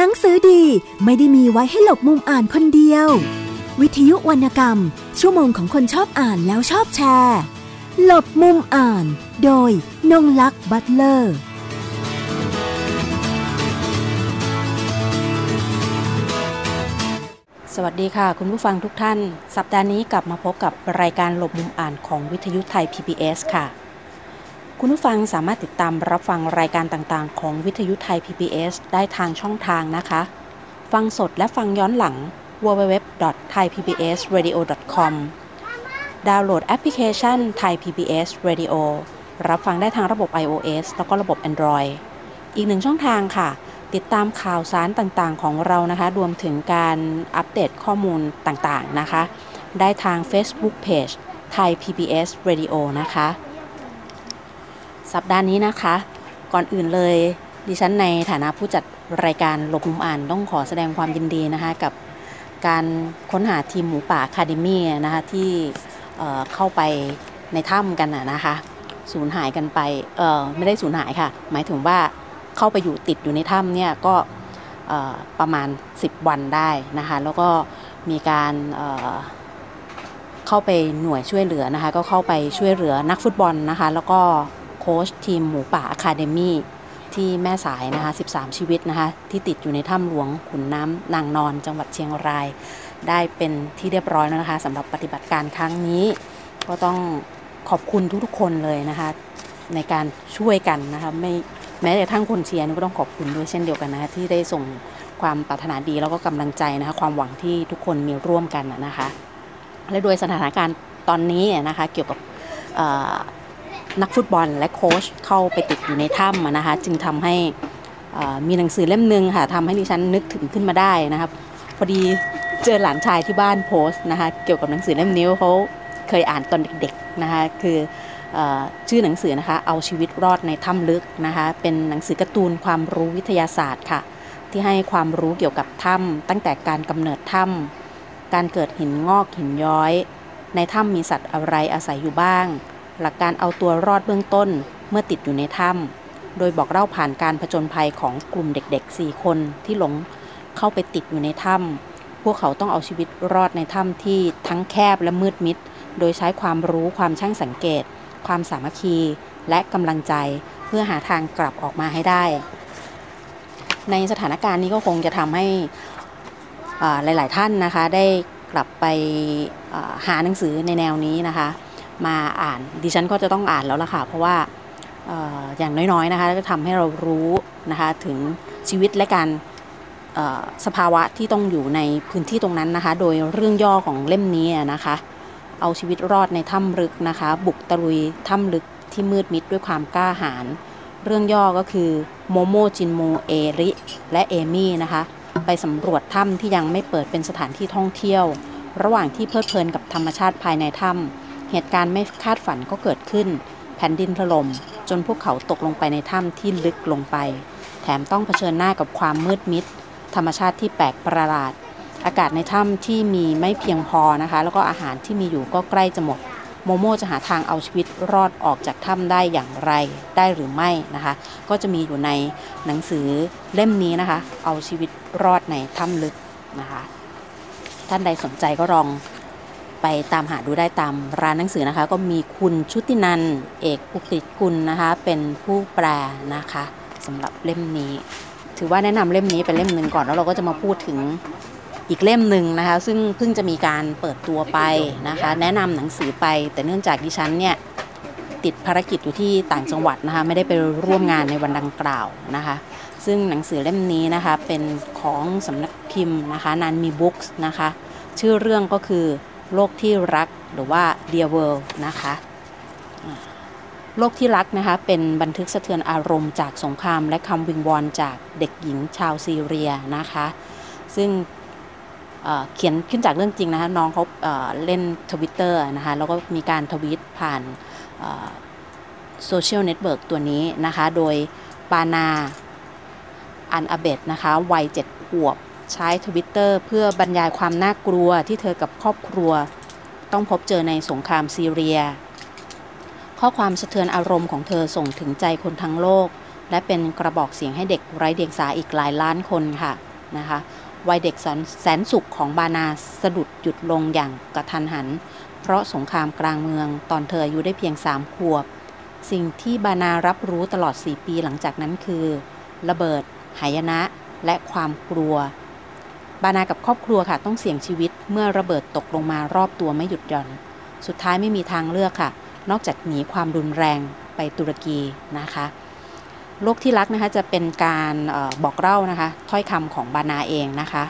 หนังสือดีไม่ได้มีไว้ให้หลบมุมอ่านคนเดียว วิทยุวรรณกรรม ชั่วโมงของคนชอบอ่านแล้วชอบแชร์ หลบมุมอ่าน โดยนงลักษ์บัตเลอร์สวัสดีค่ะ คุณผู้ฟังทุกท่าน สัปดาห์นี้กลับมาพบกับรายการหลบมุมอ่านของวิทยุไทย PBS ค่ะ คุณผู้ฟังสามารถติดตามรับฟังรายการต่างๆ ของวิทยุไทย PBS ได้ทางช่องทางนะคะ ฟังสดและฟังย้อนหลัง www.thaipbsradio.com ดาวน์โหลดแอปพลิเคชัน Thai PBS Radio รับฟังได้ทางระบบ iOS แล้วก็ระบบ Android อีกหนึ่งช่องทางค่ะ ติดตามข่าวสารต่างๆ ของเรานะคะ รวมถึงการอัปเดตข้อมูลต่างๆนะคะ ได้ทาง Facebook Page Thai PBS Radio นะคะ สัปดาห์นี้นะคะ ก่อนอื่นเลยดิฉันในฐานะผู้จัดรายการหลบมุมอ่านต้องขอแสดงความยินดีนะคะกับการค้นหาทีมหมูป่าคาเดมี่นะคะที่เเข้าไปในถ้ำกันนะคะสูญหายกันไปไม่ได้สูญหายค่ะ หมายถึงว่าเข้าไปอยู่ติดอยู่ในถ้ำเนี่ยก็ประมาณ 10 วันได้นะคะ แล้วก็มีการเข้าไปหน่วยช่วยเหลือนะคะ ก็เข้าไปช่วยเหลือนักฟุตบอลนะคะ แล้วก็ โค้ชทีมหมูป่าอะคาเดมี่ที่แม่สายนะคะ 13 ชีวิตนะคะ ที่ติดอยู่ในถ้ำหลวงขุนน้ำนางนอนจังหวัดเชียงราย ได้เป็นที่เรียบร้อยแล้วนะคะสำหรับปฏิบัติการครั้งนี้ ก็ต้องขอบคุณทุกๆคนเลยนะคะ ในการช่วยกันนะคะไม่แม้แต่ทั้งคนเชียร์นี่ก็ต้องขอบคุณด้วยเช่นเดียวกันนะคะที่ได้ส่งความปรารถนาดีแล้วก็กำลังใจนะคะ ความหวังที่ทุกคนมีร่วมกันนะคะ และโดยสถานการณ์ตอนนี้นะคะ เกี่ยวกับ นักฟุตบอลและโค้ชเข้าไปติดอยู่ในถ้ำนะคะจึงทำให้มีหนังสือเล่มหนึ่งค่ะทำให้ดิฉันนึกถึงขึ้นมาได้นะครับ พอดีเจอหลานชายที่บ้านโพสต์นะคะเกี่ยวกับหนังสือเล่มนี้เขาเคยอ่านตอนเด็กๆนะคะคือชื่อหนังสือนะคะเอาชีวิตรอดในถ้ำลึกนะคะเป็นหนังสือการ์ตูนความรู้วิทยาศาสตร์ค่ะ ที่ให้ความรู้เกี่ยวกับถ้ำตั้งแต่การกำเนิดถ้ำการเกิดหินงอกหินย้อย ในถ้ำมีสัตว์อะไรอาศัยอยู่บ้าง หลักการเอาตัวรอดเบื้องต้นเมื่อติดอยู่ในถ้ำโดยบอกเล่าผ่านการผจญภัยของกลุ่มเด็กๆ 4 คนที่หลงเข้าไปติดอยู่ในถ้ำพวกเขาต้องเอาชีวิตรอดในถ้ำที่ทั้งแคบและมืดมิด โดยใช้ความรู้ความช่างสังเกต ความสามัคคี และกำลังใจเพื่อหาทางกลับออกมาให้ได้ ในสถานการณ์นี้ก็คงจะทำให้หลาย ๆ ท่านนะคะได้กลับไปหาหนังสือในแนวนี้นะคะ มาอ่าน ดิฉันก็จะต้องอ่านแล้วล่ะค่ะ เพราะว่าอย่างน้อยๆนะคะก็ทำให้เรารู้นะคะถึงชีวิตและการสภาวะที่ต้องอยู่ในพื้นที่ตรงนั้นนะคะ โดยเรื่องย่อของเล่มนี้นะคะ เอาชีวิตรอดในถ้ำลึกนะคะ บุกตะลุยถ้ำลึกที่มืดมิดด้วยความกล้าหาญเรื่องย่อก็คือโมโมจินโมเอริและเอมี่นะคะ ไปสำรวจถ้ำที่ยังไม่เปิดเป็นสถานที่ท่องเที่ยว ระหว่างที่เพลิดเพลินกับธรรมชาติภายในถ้ำ เหตุการณ์ไม่คาดฝันก็เกิดขึ้น แผ่นดินถล่มจนพวกเขาตกลงไปในถ้ำที่ลึกลงไป แถมต้องเผชิญหน้ากับความมืดมิด ธรรมชาติที่แปลกประหลาด อากาศในถ้ำที่มีไม่เพียงพอนะคะ แล้วก็อาหารที่มีอยู่ก็ใกล้จะหมด โมโมจะหาทางเอาชีวิตรอดออกจากถ้ำได้อย่างไรได้หรือไม่นะคะ ก็จะมีอยู่ในหนังสือเล่มนี้นะคะ เอาชีวิตรอดในถ้ำลึกนะคะ ท่านใดสนใจก็ลอง ไปตามหาดูได้ตามร้านหนังสือนะคะ ก็มีคุณชุตินันเอกอุกิกุลนะคะ เป็นผู้แปลนะคะสำหรับเล่มนี้ ถือว่าแนะนำเล่มนี้เป็นเล่มหนึ่งก่อนแล้วเราก็จะมาพูดถึงอีกเล่มหนึ่งนะคะ ซึ่งเพิ่งจะมีการเปิดตัวไปนะคะ แนะนำหนังสือไป แต่เนื่องจากดิฉันเนี่ยติดภารกิจอยู่ที่ต่างจังหวัดนะคะไม่ได้ไปร่วมงานในวันดังกล่าวนะคะ ซึ่งหนังสือเล่มนี้นะคะเป็นของสำนักพิมพ์นะคะนันมีบุ๊กส์นะคะ ชื่อเรื่องก็คือ โลกที่รักหรือว่า Dear World นะคะโลกที่รักนะคะเป็นบันทึกสะเทือนอารมณ์จากสงครามและคำวิงวอนจากเด็กหญิงชาวซีเรียนะคะ ซึ่งเขียนขึ้นจากเรื่องจริงนะคะน้องเขาเล่นทวิตเตอร์นะคะแล้วก็มีการทวีตผ่านโซเชียลเน็ตเวิร์กตัวนี้นะคะ โดยบานาอัลอาเบดนะคะ วัยเจ็ดขวบ ใช้ทวิตเตอร์เพื่อบรรยายความน่ากลัวที่เธอกับครอบครัว ต้องพบเจอในสงครามซีเรีย ข้อความสะเทือนอารมณ์ของเธอส่งถึงใจคนทั้งโลก และเป็นกระบอกเสียงให้เด็กไร้เดียงสาอีกหลายล้านคนค่ะนะคะวัยเด็กแสนสุขของบานาสะดุดหยุดลงอย่างกระทันหัน เพราะสงครามกลางเมือง ตอนเธออายุได้เพียงสามขวบ สิ่งที่บานารับรู้ตลอด 4 ปีหลังจากนั้นคือ ระเบิด หายนะ และความกลัว บานากับครอบครัวค่ะต้องเสี่ยงชีวิตเมื่อระเบิดตกลงมารอบตัวไม่หยุดหย่อน สุดท้ายไม่มีทางเลือกค่ะ นอกจากหนีความรุนแรงไปตุรกีนะคะโลกที่รักนะคะจะเป็นการอบอกเล่านะคะถ้อยคำของบานาเองนะคะ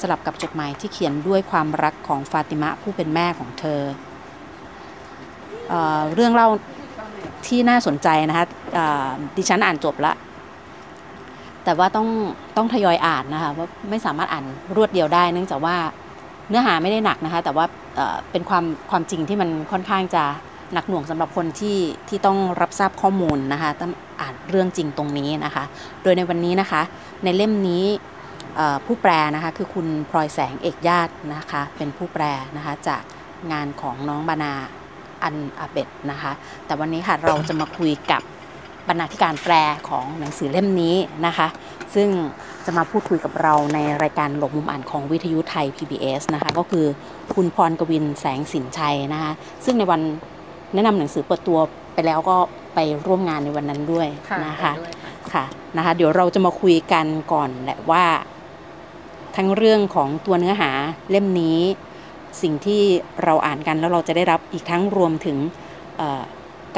สลับกับจดหมายที่เขียนด้วยความรักของฟาติมะผู้เป็นแม่ของเธอเอเรื่องเล่าที่น่าสนใจนะคะดิฉันอ่านจบแล้ว แต่ว่าต้องต้องทยอยอ่านนะคะว่าไม่สามารถอ่านรวดเดียวได้ เนื่องจากว่าเนื้อหาไม่ได้หนักนะคะ แต่ว่าเป็นความความจริงที่มันค่อนข้างจะหนักหน่วงสำหรับคนที่ที่ต้องรับทราบข้อมูลนะคะต้องอ่านเรื่องจริงตรงนี้นะคะ โดยในวันนี้นะคะ ในเล่มนี้ผู้แปลนะคะคือคุณพลอยแสงเอกญาตินะคะ เป็นผู้แปลนะคะจากงานของน้องบานาอันอาเบตนะคะ แต่วันนี้ค่ะเราจะมาคุยกับ บรรณาธิการแปลของหนังสือเล่มนี้นะคะ ซึ่งจะมาพูดคุยกับเราในรายการหลบมุมอ่านของวิทยุไทย PBS นะคะก็คือคุณพรกวินแสงสินชัยนะคะซึ่งในวันแนะนำหนังสือเปิดตัวไปแล้วก็ไปร่วมงานในวันนั้นด้วยนะคะค่ะนะคะเดี๋ยวเราจะมาคุยกันก่อนแหละว่า ทั้งเรื่องของตัวเนื้อหาเล่มนี้ สิ่งที่เราอ่านกันแล้วเราจะได้รับอีกทั้งรวมถึง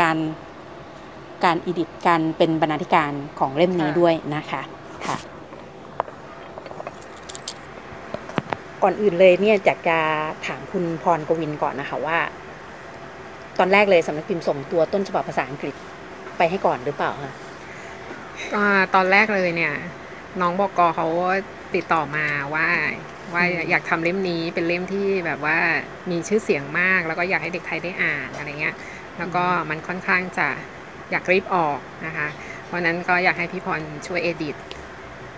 การ การอิดิตการเป็นบรรณาธิการของเล่มนี้ด้วยนะคะค่ะก่อนอื่นเลยเนี่ยอยากจะถามคุณพรกวินก่อนนะคะว่า ตอนแรกเลยสำนักพิมพ์ส่งตัวต้นฉบับภาษาอังกฤษไปให้ก่อนหรือเปล่าคะตอนแรกเลยเนี่ย น้องบอกกเขาติดต่อมาว่าว่าอยากทำเล่มนี้เป็นเล่มที่แบบว่ามีชื่อเสียงมาก แล้วก็อยากให้เด็กไทยได้อ่านอะไรเงี้ย แล้วก็มันค่อนข้างจะ อยากรีบออกนะคะ เพราะนั้นก็อยากให้พี่พรช่วยเอดิต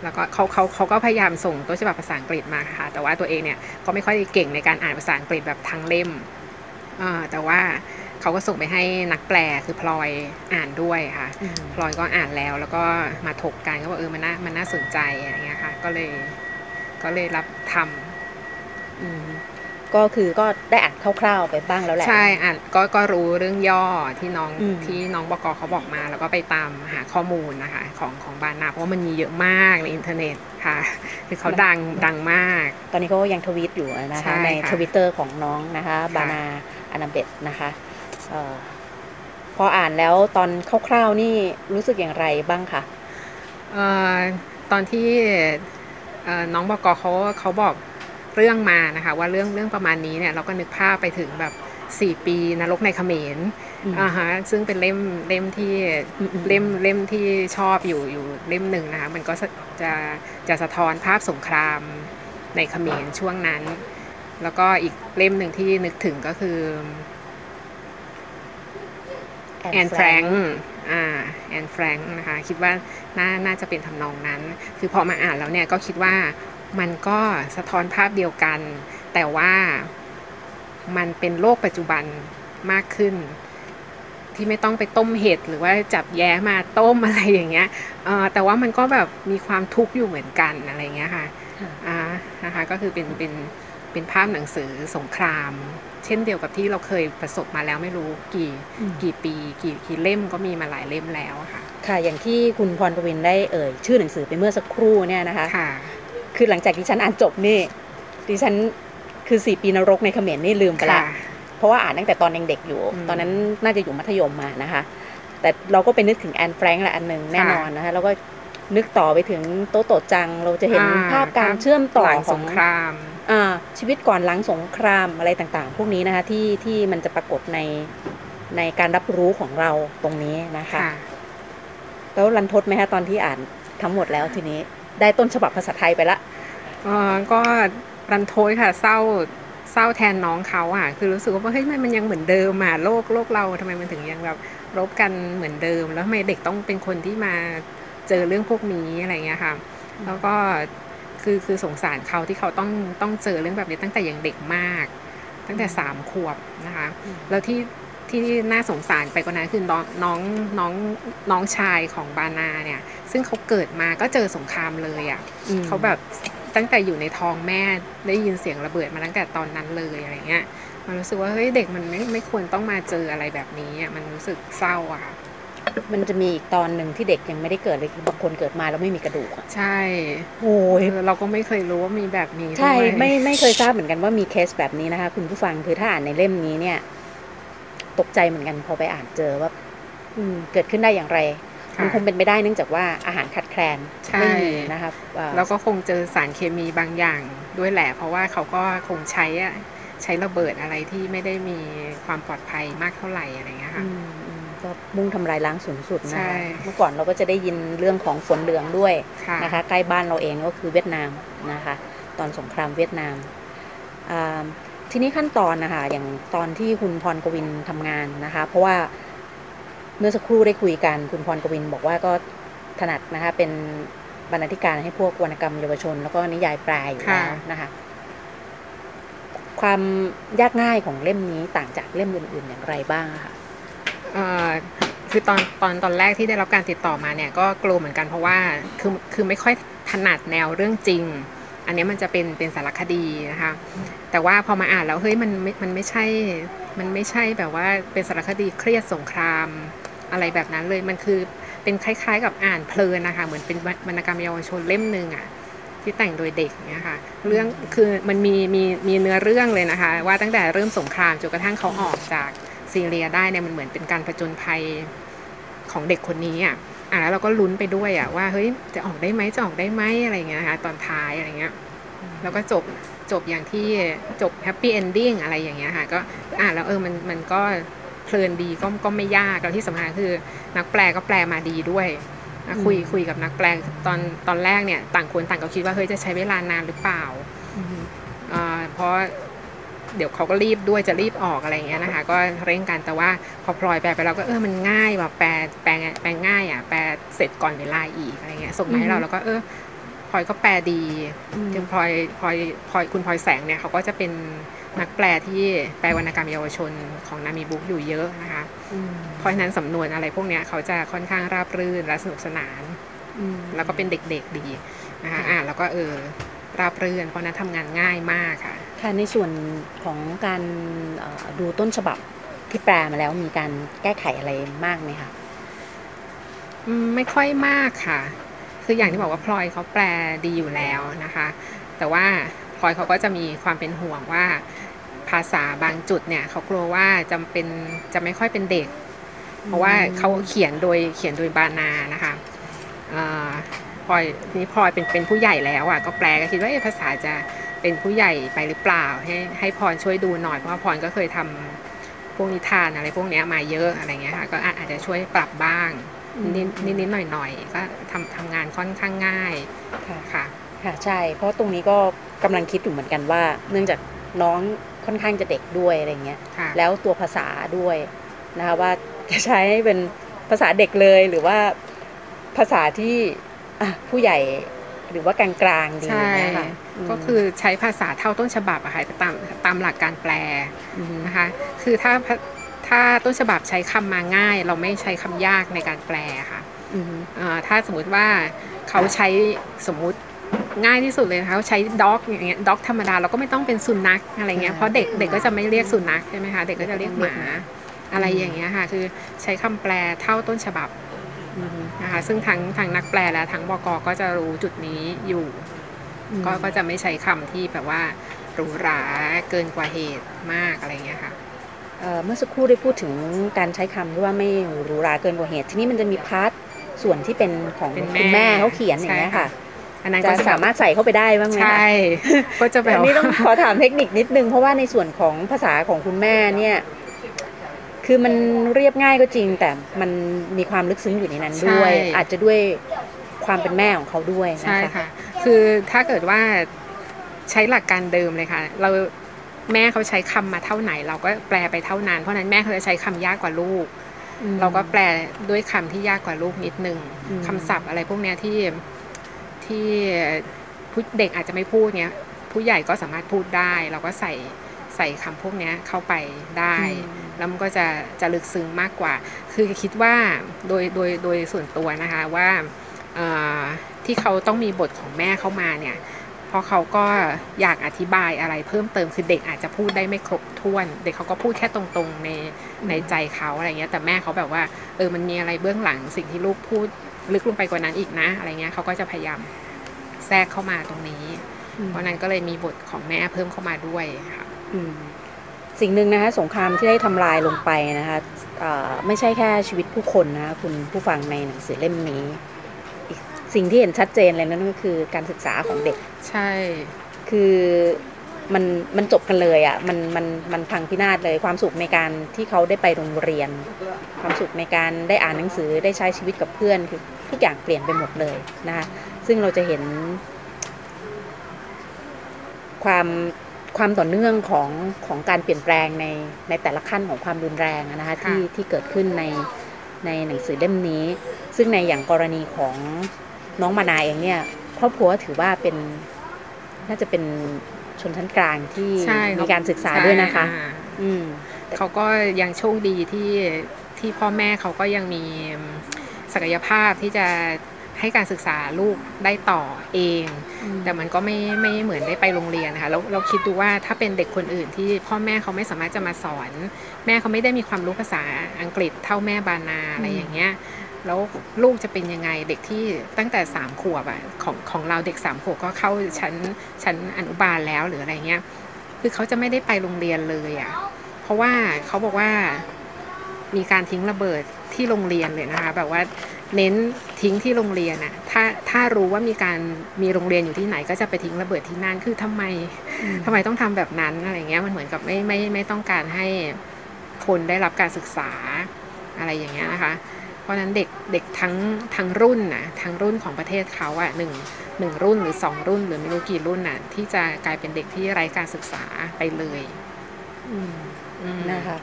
แล้วก็เขาเขาเขาก็พยายามส่งต้นฉบับภาษาอังกฤษมาค่ะ แต่ว่าตัวเองเนี่ยก็ไม่ค่อยเก่งในการอ่านภาษาอังกฤษแบบทั้งเล่มแต่ว่าเขาก็ส่งไปให้นักแปลคือพลอยอ่านด้วยค่ะ พลอยก็อ่านแล้วแล้วก็มาถกกันก็บอกเออมันน่ามันน่าสนใจอะไรเงี้ยค่ะ ก็เลยก็เลยรับทำ ก็คือก็ได้อ่านคร่าวๆไปบ้างแล้วแหละ ใช่อ่านก็ก็รู้เรื่องย่อที่น้องที่น้องบกเขาบอกมา แล้วก็ไปตามหาข้อมูลนะคะของของบานาเพราะว่ามันมีเยอะมากในอินเทอร์เน็ตค่ะ คือเขาดังดังมาก ตอนนี้เขายังทวีตอยู่นะคะในทวิตเตอร์ของน้องนะคะ บานาอัลอาเบดนะคะอะพออ่านแล้วตอนคร่าวๆนี่รู้สึกอย่างไรบ้างคะตอนที่น้องบอกเขาเขาบอก เรื่องมานะคะว่าเรื่องเรื่องประมาณนี้เนี่ยเราก็นึกภาพไปถึงแบบสี่ปีนรกในเขมรอ่าฮะซึ่งเป็นเล่มเล่มที่เล่มเล่มที่ชอบอยู่อยู่เล่มหนึ่งนะคะมันก็จะจะสะท้อนภาพสงครามในเขมรช่วงนั้น แล้วก็อีกเล่มหนึ่งที่นึกถึงก็คือแอนแฟรงอ่าแอนแฟรงนะคะคิดว่าน่าน่าจะเป็นทำนองนั้น คือพอมาอ่านแล้วเนี่ยก็คิดว่า มันก็สะท้อนภาพเดียวกัน แต่ว่ามันเป็นโลกปัจจุบันมากขึ้น ที่ไม่ต้องไปต้มเห็ดหรือว่าจับแย้มาต้มอะไรอย่างเงี้ยแต่ว่ามันก็แบบมีความทุกข์อยู่เหมือนกันอะไรเงี้ยค่ะอ่านะคะก็คือเป็นเป็นเป็นภาพหนังสือสงคราม เช่นเดียวกับที่เราเคยประสบมาแล้วไม่รู้กี่กี่ปีกี่กี่เล่มก็มีมาหลายเล่มแล้วค่ะ ค่ะอย่างที่คุณพรกวินได้เอ่ยชื่อหนังสือไปเมื่อสักครู่เนี่ยนะคะ ค่ะคือหลังจากที่ฉันอ่านจบนี่ดิฉันคือสี่ปีนรกในเขมรนี่ลืมไปละเพราะว่าอ่านตั้งแต่ตอนยังเด็กอยู่ ตอนนั้นน่าจะอยู่มัธยมมานะคะ แต่เราก็ไปนึกถึงแอนแฟรงค์แหละอันหนึ่งแน่นอนนะคะแล้วก็นึกต่อไปถึงโตโตจัง เราจะเห็นภาพการเชื่อมต่อของสงครามชีวิตก่อนหลังสงครามอะไรต่างๆ พวกนี้นะคะที่ที่มันจะปรากฏในในการรับรู้ของเราตรงนี้นะคะ แล้วรันทดไหมคะตอนที่อ่านทั้งหมดแล้วทีนี้ ได้ต้นฉบับภาษาไทยไปละก็รันทดค่ะเศร้าเศร้าแทนน้องเขาอะ คือรู้สึกว่าเฮ้ยมันยังเหมือนเดิมอะโลกโลกเราทำไมมันถึงยังแบบรบกันเหมือนเดิม แล้วทำไมเด็กต้องเป็นคนที่มาเจอเรื่องพวกนี้อะไรเงี้ยค่ะ แล้วก็คือคือสงสารเขาที่เขาต้องต้องเจอเรื่องแบบนี้ตั้งแต่ยังเด็กมาก ตั้งแต่สามขวบนะคะ แล้วที่ที่น่าสงสารไปกว่านั้นคือน้องน้องน้องน้องชายของบานาเนี่ย ซึ่งเขาเกิดมาก็เจอสงครามเลยอะ่ะเขาแบบตั้งแต่อยู่ในท้องแม่ได้ยินเสียงระเบิดมาตั้งแต่ตอนนั้นเลยอะไรเงี้ย มันรู้สึกว่าเฮ้ยเด็กมันไม่ไม่ควรต้องมาเจออะไรแบบนี้อะมันรู้สึกเศร้าอะค่ะมันจะมีอีกตอนหนึ่งที่เด็กยังไม่ได้เกิดเลยคือบางคนเกิดมาแล้วไม่มีกระดูกใช่โอ้ยเราก็ไม่เคยรู้ว่ามีแบบนี้ใช่ไม่ไม่เคยทราบเหมือนกันว่ามีเคสแบบนี้นะคะ คุณผู้ฟังคือถ้าอ่านในเล่มนี้เนี่ย ตกใจเหมือนกันพอไปอ่านเจอว่าเกิดขึ้นได้อย่างไร มันคงเป็นไปได้เนื่องจากว่าอาหารขาดแคลนไม่มีนะครับแล้วก็คงเจอสารเคมีบางอย่างด้วยแหละ เพราะว่าเขาก็คงใช้ใช้ระเบิดอะไรที่ไม่ได้มีความปลอดภัยมากเท่าไหร่อะไรเงี้ยค่ะก็มุ่งทำลายล้างสูงสุดนะคะเมื่อก่อนเราก็จะได้ยินเรื่องของฝนเหลืองด้วยนะคะใกล้บ้านเราเองก็คือเวียดนามนะคะ ตอนสงครามเวียดนามทีนี้ขั้นตอนนะคะอย่างตอนที่คุณพรกวินทำงานนะคะ เพราะว่า เมื่อสักครู่ได้คุยกันคุณพรกวินบอกว่าก็ถนัดนะคะเป็นบรรณาธิการให้พวกวรรณกรรมเยาวชน แล้วก็นิยายแปลอยู่แล้วนะคะ ความยากง่ายของเล่มนี้ต่างจากเล่มอื่น ๆ อย่างไรบ้างคะคือตอนตอนตอนแรกที่ได้รับการติดต่อมาเนี่ยก็กลัวเหมือนกันเพราะว่าคือคือไม่ค่อยถนัดแนวเรื่องจริง อันนี้มันจะเป็นเป็นสารคดีนะคะแต่ว่าพอมาอ่านแล้วเฮ้ยมันมันไม่ใช่มันไม่ใช่แบบว่าเป็นสารคดีเครียดสงคราม อะไรแบบนั้นเลยมันคือเป็นคล้าย ๆ กับอ่านเพลินนะคะเหมือนเป็นวรรณกรรมเยาวชนเล่มหนึ่งอะที่แต่งโดยเด็กเนี่ยค่ะเรื่องคือมันมีมีมีเนื้อเรื่องเลยนะคะ ว่าตั้งแต่เริ่มสงครามจนกระทั่งเขาออกจากซีเรียได้เนี่ยมันเหมือนเป็นการผจญภัยของเด็กคนนี้อะอะแล้วเราก็ลุ้นไปด้วยอะว่าเฮ้ยจะออกได้ไหมจะออกได้ไหมอะไรเงี้ยนะคะตอนท้ายอะไรเงี้ยแล้วก็จบจบอย่างที่จบแฮปปี้เอนดิ้งอะไรอย่างเงี้ยค่ะก็อะแล้วเออมันมันก็ เพลินดีก็ก็ไม่ยากแล้วที่สำคัญคือ นักแปลก็แปลมาดีด้วยคุยคุยกับนักแปลตอนตอนแรกเนี่ยต่างคนต่างก็คิดว่าเฮ้ยจะใช้เวลานานหรือเปล่าเพราะเดี๋ยวเขาก็รีบด้วยจะรีบออกอะไรเงี้ยนะคะ ก็เร่งกันแต่ว่าพอพลอยแปลไปเราก็เออมันง่ายว่ะแปลแปลแปลง่ายอะแปลเสร็จก่อนเวลาอีกอะไรเงี้ยส่งมาให้เราแล้วก็เออพลอยก็แปลดีจึงพลอยพลอยพลอยคุณพลอยแสงเนี่ยเขาก็จะเป็น นักแปลที่แปลวรรณกรรมเยาวชนของนามีบุ๊กอยู่เยอะนะคะเพราะฉะนั้นสำนวนอะไรพวกนี้เขาจะค่อนข้างราบรื่นและสนุกสนานแล้วก็เป็นเด็กๆดีนะคะอ่าแล้วก็เออราบรื่นเพราะนั้นทำงานง่ายมากค่ะค่ะในส่วนของการดูต้นฉบับที่แปลมาแล้วมีการแก้ไขอะไรมากไหมคะไม่ค่อยมากค่ะ คืออย่างที่บอกว่าพลอยเขาแปลดีอยู่แล้วนะคะ แต่ว่า พลอยเขาก็จะมีความเป็นห่วงว่าภาษาบางจุดเนี่ยเขากลัวว่าจะเป็นจะไม่ค่อยเป็นเด็ก เพราะว่าเขาเขียนโดยเขียนโดยบานานะคะพลอยนี่พลอยเป็นเป็นผู้ใหญ่แล้วอะก็แปลก็คิดว่าภาษาจะเป็นผู้ใหญ่ไปหรือเปล่า ให้ให้พรช่วยดูหน่อยเพราะว่าพรก็เคยทำพวกนิทานอะไรพวกนี้มาเยอะอะไรเงี้ยค่ะก็อาจจะช่วยปรับบ้างนิดนิดหน่อยหน่อยก็ทำทำงานค่อนข้างง่ายค่ะ ค่ะใช่ เพราะตรงนี้ก็กำลังคิดอยู่เหมือนกันว่า เนื่องจากน้องค่อนข้างจะเด็กด้วยอะไรเงี้ยแล้วตัวภาษาด้วยนะคะว่าจะใช้เป็นภาษาเด็กเลยหรือว่าภาษาที่ผู้ใหญ่หรือว่ากลางๆดีนะคะก็คือใช้ภาษาเท่าต้นฉบับอะค่ะตามตามหลักการแปลนะคะคือถ้าถ้าต้นฉบับใช้คำมาง่าย เราไม่ใช้คำยากในการแปลค่ะถ้าสมมุติว่าเขาใช้สมมุติ ง่ายที่สุดเลยนะคะเขาใช้ด็อกอย่างเงี้ยด็อกธรรมดาเราก็ไม่ต้องเป็นสุนัขอะไรเงี้ยเพราะเด็กเด็กก็จะไม่เรียกสุนัขใช่ไหมคะเด็กก็จะเรียกหมาอะไรอย่างเงี้ยค่ะ คือใช้คำแปลเท่าต้นฉบับนะคะซึ่งทั้งทางนักแปลและทั้งบกก็จะรู้จุดนี้อยู่ ก็ก็จะไม่ใช้คำที่แบบว่าหรูหราเกินกว่าเหตุมากอะไรเงี้ยค่ะเมื่อสักครู่ได้พูดถึงการใช้คำที่ว่าไม่หรูหราเกินกว่าเหตุ ทีนี้มันจะมีพาร์ทส่วนที่เป็นของคุณแม่เขาเขียนอย่างเงี้ยค่ะ อันนั้นจะสามารถใส่เข้าไปได้บ้างไหมใช่ก็จะแบบนี้ต้องขอถามเทคนิคนิดนึง เพราะว่าในส่วนของภาษาของคุณแม่เนี่ย คือมันเรียบง่ายก็จริง แต่มันมีความลึกซึ้งอยู่ในนั้นด้วย อาจจะด้วยความเป็นแม่ของเขาด้วยนะคะใช่ค่ะ คือถ้าเกิดว่าใช้หลักการเดิมเลยค่ะ เราแม่เขาใช้คำมาเท่าไหน เราก็แปลไปเท่านั้น เพราะนั้นแม่เขาจะใช้คำยากกว่าลูก เราก็แปลด้วยคำที่ยากกว่าลูกนิดนึงคำศัพท์อะไรพวกนี้ที่ ที่ผู้เด็กอาจจะไม่พูดเนี้ยผู้ใหญ่ก็สามารถพูดได้ เราก็ใส่ใส่ส่คำพวกนี้เข้าไปได้ แล้วมันก็จะจะลึกซึ้งมากกว่า คือคิดว่าโดยโดยโดยส่วนตัวนะคะว่าที่เขาต้องมีบทของแม่เข้ามาเนี่ยเพราะเขาก็อยากอธิบายอะไรเพิ่มเติมคือเด็กอาจจะพูดได้ไม่ครบถ้วน เด็กเขาก็พูดแค่ตรงๆในในใจเขาอะไรเงี้ยแต่แม่เขาแบบว่าเออมันมีอะไรเบื้องหลังสิ่งที่ลูกพูด ลึกลงไปกว่านั้นอีกนะ อะไรเงี้ยเขาก็จะพยายามแทรกเข้ามาตรงนี้ เพราะนั้นก็เลยมีบทของแม่เพิ่มเข้ามาด้วยค่ะสิ่งหนึ่งนะคะสงครามที่ได้ทำลายลงไปนะคะไม่ใช่แค่ชีวิตผู้คนนะคะคุณผู้ฟังในหนังสือเล่มนี้ สิ่งที่เห็นชัดเจนเลยนั่นก็คือการศึกษาของเด็ก ใช่ คือ มันมันจบกันเลยอะ่ะมันมันมันพังพินาศเลยความสุขในการที่เขาได้ไปโรงเรียน ความสุขในการได้อ่านหนังสือได้ใช้ชีวิตกับเพื่อนคือทุกอย่างเปลี่ยนไปหมดเลยนะคะซึ่งเราจะเห็น ความความต่อเนื่องของของการเปลี่ยนแปลงในในแต่ละขั้นของความรุนแรงนะคะที่ที่เกิดขึ้นในในหนังสือเล่มนี้ ซึ่งในอย่างกรณีของน้องมานาเองเนี่ยครอบครัวถือว่าเป็นน่าจะเป็น ชนชั้นกลางที่มีการศึกษาด้วยนะคะอืมเขาก็ยังโชคดีที่ที่พ่อแม่เขาก็ยังมีศักยภาพที่จะให้การศึกษาลูกได้ต่อเอง แต่มันก็ไม่ไม่เหมือนได้ไปโรงเรียนนะคะแล้วเราคิดดูว่าถ้าเป็นเด็กคนอื่นที่พ่อแม่เขาไม่สามารถจะมาสอน แม่เขาไม่ได้มีความรู้ภาษาอังกฤษเท่าแม่บานาอะไรอย่างเงี้ย แล้วลูกจะเป็นยังไงเด็กที่ตั้งแต่สามขวบอะของของเราเด็กสามขวบก็เข้าชั้นชั้นอนุบาลแล้วหรืออะไรเงี้ยคือเขาจะไม่ได้ไปโรงเรียนเลยอะเพราะว่าเขาบอกว่ามีการทิ้งระเบิดที่โรงเรียนเลยนะคะแบบว่าเน้นทิ้งที่โรงเรียนอะถ้าถ้ารู้ว่ามีการมีโรงเรียนอยู่ที่ไหนก็จะไปทิ้งระเบิดที่นั่นคือทำไมทำไมต้องทำแบบนั้นอะไรเงี้ยมันเหมือนกับไม่ไม่ไม่ต้องการให้คนได้รับการศึกษาอะไรอย่างเงี้ยนะคะ ราะนั้นเด็กเด็กทั้งทั้งรุ่นนะทั้งรุ่นของประเทศเขาอะหนึ่งหนึ่งรุ่นหรือสองรุ่น หรือไม่รู้กี่รุ่นน่ะ ที่จะกลายเป็นเด็กที่ไร้การศึกษาไปเลยนะคะ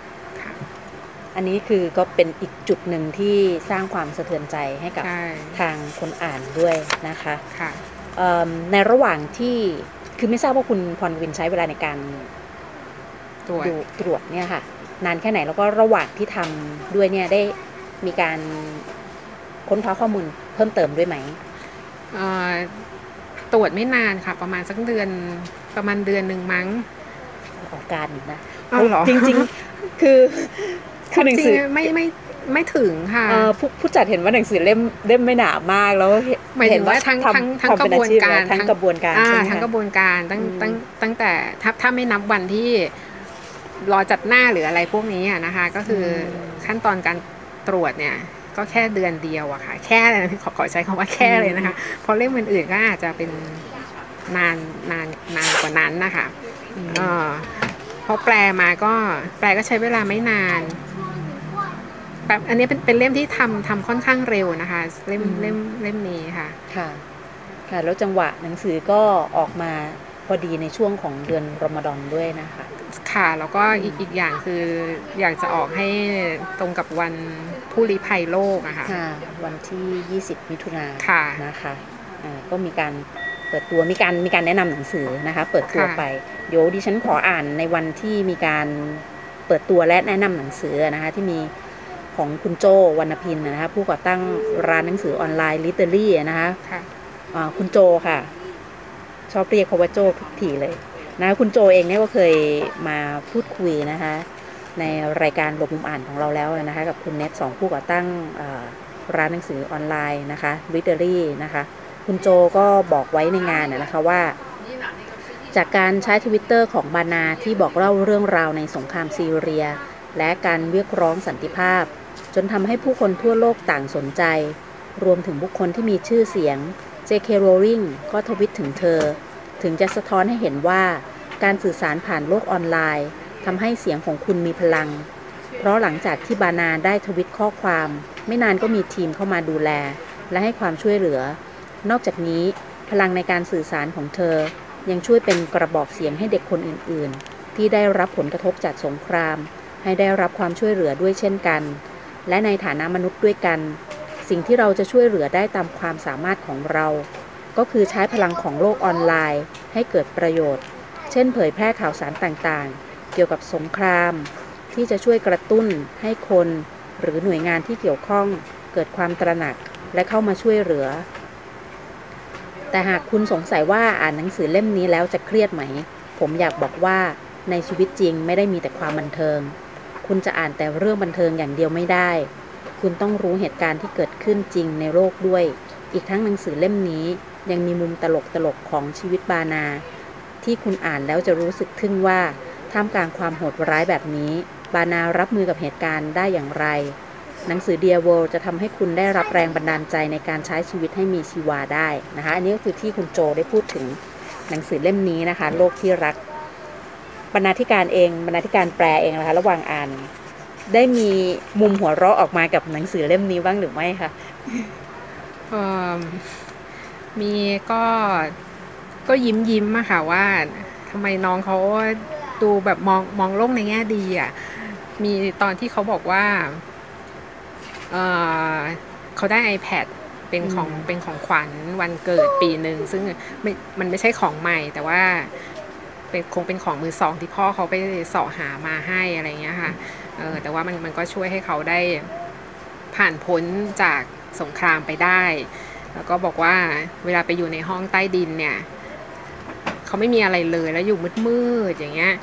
อันนี้คือก็เป็นอีกจุดหนึ่งที่สร้างความสะเทือนใจให้กับทางคนอ่านด้วยนะคะค่ะในระหว่างที่คือไม่ทราบว่าคุณพรวินใช้เวลาในการตรวจตรวจเนี่ยค่ะ นานแค่ไหนแล้วก็ระหว่างที่ทำด้วยเนี่ยได้ มีการค้นคว้าข้อมูลเพิ่มเติมด้วยไหมตรวจไม่นานค่ะ ประมาณสักเดือนประมาณเดือนหนึ่งมั้งออกการนะจริงๆ คือคือหนังสือไม่ไม่ไม่ถึงค่ะผู้ผู้จัดเห็นว่าหนังสือเล่มเล่มไม่หนามากแล้วเห็นว่าทั้งทั้งทั้งกระบวนการทั้งกระบวนการทั้งกระบวนการตั้งตั้งตั้งแต่ถ้าถ้าไม่นับวันที่รอจัดหน้าหรืออะไรพวกนี้นะคะ ก็คือขั้นตอนการ ตรวจเนี่ยก็แค่เดือนเดียวอะค่ะ แค่ขอขอใช้คำว่าแค่เลยนะคะเพราะเล่มอื่นๆก็อาจจะเป็นนานนานนานกว่านั้นนะคะอพอแปลมาก็แปลก็ใช้เวลาไม่นานแบบอันนี้เป็นเป็นเล่มที่ทำทำค่อนข้างเร็วนะคะ เล่มเล่มเล่มนี้ค่ะ ค่ะ ค่ะ แล้วจังหวะหนังสือก็ออกมาพอดีในช่วงของเดือนรอมฎอนด้วยนะคะ ค่ะแล้วก็อีกอีกอย่างคืออยากจะออกให้ตรงกับวันผู้ลี้ภัยโลกอะค่ะวันที่ 20 มิถุนายนนะคะก็มีการเปิดตัวมีการมีการแนะนำหนังสือนะคะ เปิดตัวไปเดี๋ยวดิฉันขออ่านในวันที่มีการเปิดตัวและแนะนำหนังสือนะคะที่มีของคุณโจวรรณพินนะคะผู้ก่อตั้งร้านหนังสือออนไลน์ลิเตอรี่นะคะคุณโจค่ะ ชอบเรียกเขาว่าโจทุกทีเลย นะคุณโจเองเนี่ยก็เคยมาพูดคุยนะคะ ในรายการหลบมุมอ่านของเราแล้วนะคะ กับคุณเน็ตสองผู้ก่อตั้งร้านหนังสือออนไลน์นะคะลิเตอรี่นะคะ คุณโจก็บอกไว้ในงานนะคะว่า จากการใช้ทวิตเตอร์ของบานาที่บอกเล่าเรื่องราวในสงครามซีเรีย และการเรียกร้องสันติภาพ จนทำให้ผู้คนทั่วโลกต่างสนใจ รวมถึงบุคคลที่มีชื่อเสียง J.K. Rowling ก็ทวิตถึงเธอ ถึงจะสะท้อนให้เห็นว่า การสื่อสารผ่านโลกออนไลน์ทำให้เสียงของคุณมีพลัง เพราะหลังจากที่บานาได้ทวิตข้อความ ไม่นานก็มีทีมเข้ามาดูแล และให้ความช่วยเหลือ นอกจากนี้ พลังในการสื่อสารของเธอ ยังช่วยเป็นกระบอกเสียงให้เด็กคนอื่น ๆ ที่ได้รับผลกระทบจากสงคราม ให้ได้รับความช่วยเหลือด้วยเช่นกัน และในฐานะมนุษย์ด้วยกัน สิ่งที่เราจะช่วยเหลือได้ตามความสามารถของเรา ก็คือใช้พลังของโลกออนไลน์ ให้เกิดประโยชน์ เช่น เผยแพร่ข่าวสารต่างๆ เกี่ยวกับสงคราม ที่จะช่วยกระตุ้นให้คน หรือหน่วยงานที่เกี่ยวข้องเกิดความตระหนักและเข้ามาช่วยเหลือ แต่หากคุณสงสัยว่าอ่านหนังสือเล่มนี้แล้วจะเครียดไหม ผมอยากบอกว่าในชีวิตจริงไม่ได้มีแต่ความบันเทิง คุณจะอ่านแต่เรื่องบันเทิงอย่างเดียวไม่ได้ คุณต้องรู้เหตุการณ์ที่เกิดขึ้นจริงในโลกด้วย อีกทั้งหนังสือเล่มนี้ ยังมีมุมตลกตลกของชีวิตบานา ที่คุณอ่านแล้วจะรู้สึกทึ่งว่าท่ามกลางความโหดร้ายแบบนี้ บานารับมือกับเหตุการณ์ได้อย่างไร หนังสือ Dear World จะทำให้คุณได้รับแรงบันดาลใจในการใช้ชีวิตให้มีชีวาได้นะคะ อันนี้ก็คือที่คุณโจได้พูดถึงหนังสือเล่มนี้นะคะ โลกที่รัก บรรณาธิการเอง บรรณาธิการแปลเองนะคะ ระหว่างอ่าน ได้มีมุมหัวเราะออกมากับหนังสือเล่มนี้บ้างหรือไม่คะ มมีก็ก็ยิ้มยิ้มอะค่ะว่าทำไมน้องเขาดูแบบมองมองโลกในแง่ดีอะมีตอนที่เขาบอกว่าเอ่อเขาได้ iPad เป็นของอืมเป็นของขวัญวันเกิดปีหนึ่งซึ่งไม่มันไม่ใช่ของใหม่ แต่ว่าเป็นคงเป็นของมือสองที่พ่อเขาไปเสาะหามาให้อะไรเงี้ยค่ะเออแต่ว่ามันมันก็ช่วยให้เขาได้ผ่านพ้นจากสงครามไปได้ แล้วก็บอกว่าเวลาไปอยู่ในห้องใต้ดินเนี่ยเขาไม่มีอะไรเลยแล้วอยู่มืดๆอย่างเงี้ย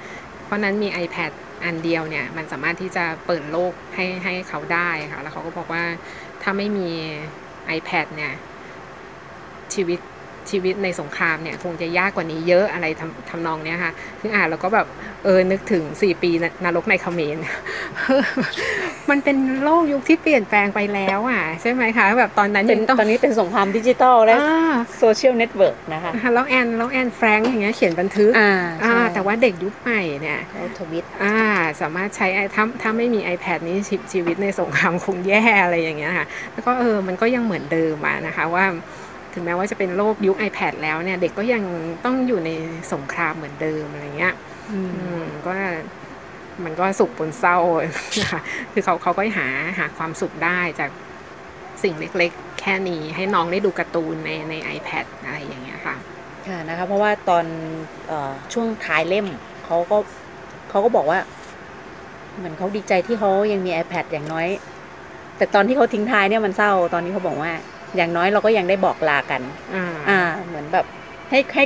เพราะนั้นมี iPad อันเดียวเนี่ยมันสามารถที่จะเปิดโลกให้ให้เขาได้ค่ะ แล้วเขาก็บอกว่าถ้าไม่มี iPad เนี่ยชีวิต ชีวิตในสงครามเนี่ยคงจะยากกว่านี้เยอะอะไรทำทำนองเนี้ยค่ะคืออ่านแล้วก็แบบเออนึกถึง 4 ปีนรกในเขมรมันเป็นโลกยุคที่เปลี่ยนแปลงไปแล้วอะใช่ไหมคะแบบตอนนั้นเป็นยังต้องตอนนี้เป็นสงครามดิจิทัลและอ่าโซเชียลเน็ตเวิร์กนะคะนะคะแล้วแอนแล้วแอนแฟรงค์อย่างเงี้ยเขียนบันทึกอ่าอ่าใช่แต่ว่าเด็กยุคใหม่เนี่ยเขาทวีตอ่าสามารถใช้ไอ้ถ้าถ้าไม่มี iPad นี้ชีชีวิตในสงครามคงแย่อะไรอย่างเงี้ยค่ะแล้วก็เออมันก็ยังเหมือนเดิมอะนะคะว่า ถึงแม้ว่าจะเป็นโลกยุค iPad แล้วเนี่ย เด็กก็ยังต้องอยู่ในสงครามเหมือนเดิมอะไรเงี้ยอืมอืมก็มันก็สุขปนเศร้านะคะคือเขาเขาก็หาหาความสุขได้จากสิ่งเล็กๆ แค่นี้ให้น้องได้ดูการ์ตูนในใน iPad อะไรอย่างเงี้ยค่ะค่ะนะคะเพราะว่าตอนเออช่วงท้ายเล่มเขาก็เขาก็บอกว่า เหมือนเขาดีใจที่เขายังมี iPad อย่างน้อย แต่ตอนที่เขาทิ้งท้ายเนี่ยมันเศร้าตอนนี้เขาบอกว่า อย่างน้อยเราก็ยังได้บอกลากันอ่าอ่า เหมือนแบบให้ให้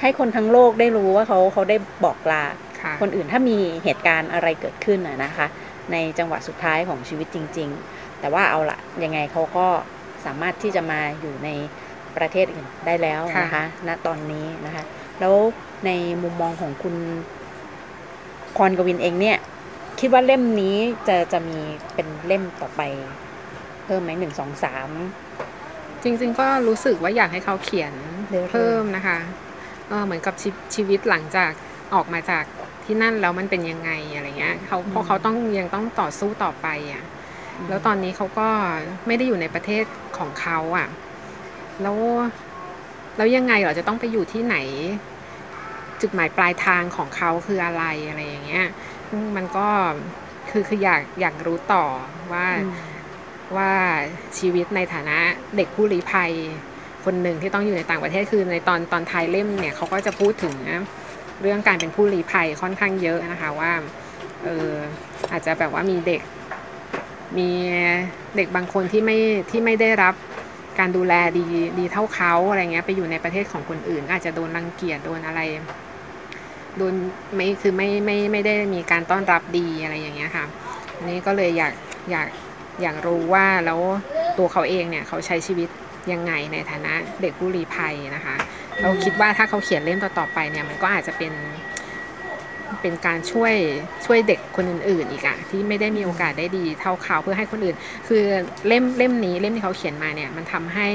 ให้คนทั้งโลกได้รู้ว่าเขาเขาได้บอกลาค่ะคนอื่นถ้ามีเหตุการณ์อะไรเกิดขึ้นนะนะคะ ในจังหวะสุดท้ายของชีวิตจริง ๆ แต่ว่าเอาละยังไงเขาก็สามารถที่จะมาอยู่ในประเทศอื่นได้แล้วนะคะ ณตอนนี้นะคะ แล้วในมุมมองของคุณพรกวินเองเนี่ย คิดว่าเล่มนี้จะจะมีเป็นเล่มต่อไป เพิ่มไหมหนึ่งสองสาม จริง ๆ ก็รู้สึกว่าอยากให้เขาเขียนเร็วๆเพิ่มนะคะเออเหมือนกับชีชีวิตหลังจากออกมาจากที่นั่นแล้วมันเป็นยังไงอะไรเงี้ยเขาเพราะเขาต้องยังต้องต่อสู้ต่อไปอะแล้วตอนนี้เขาก็ไม่ได้อยู่ในประเทศของเขาอะ แล้วแล้วยังไงเหรอจะต้องไปอยู่ที่ไหน จุดหมายปลายทางของเขาคืออะไรอะไรอย่างเงี้ยซึ่งมันก็คือคืออยากอยากรู้ต่อว่า ว่าชีวิตในฐานะเด็กผู้ลี้ภัย คนหนึ่งที่ต้องอยู่ในต่างประเทศคือในตอนตอนท้ายเล่มเนี่ยเขาก็จะพูดถึงเรื่องการเป็นผู้ลี้ภัยค่อนข้างเยอะนะคะว่าเอออาจจะแบบว่ามีเด็ก มีเด็กบางคนที่ไม่ที่ไม่ได้รับการดูแลดีดีเท่าเขาอะไรเงี้ยไปอยู่ในประเทศของคนอื่น อาจจะโดนรังเกียจโดนอะไรโดนไม่คือไม่ไม่ไม่ได้มีการต้อนรับดีอะไรอย่างเงี้ยค่ะอันนี้ก็เลยอยากอยาก อยากรู้ว่าแล้วตัวเขาเองเนี่ยเขาใช้ชีวิตยังไงในฐานะเด็กผู้ลี้ภัยนะคะเราคิดว่าถ้าเขาเขียนเล่มต่อๆไปเนี่ยมันก็อาจจะเป็นเป็นการช่วยช่วยเด็กคนอื่นๆอีกอะที่ไม่ได้มีโอกาสได้ดีเท่าเขาเพื่อให้คนอื่น คือเล่มเล่มนี้เล่มที่เขาเขียนมาเนี่ยมันทำให้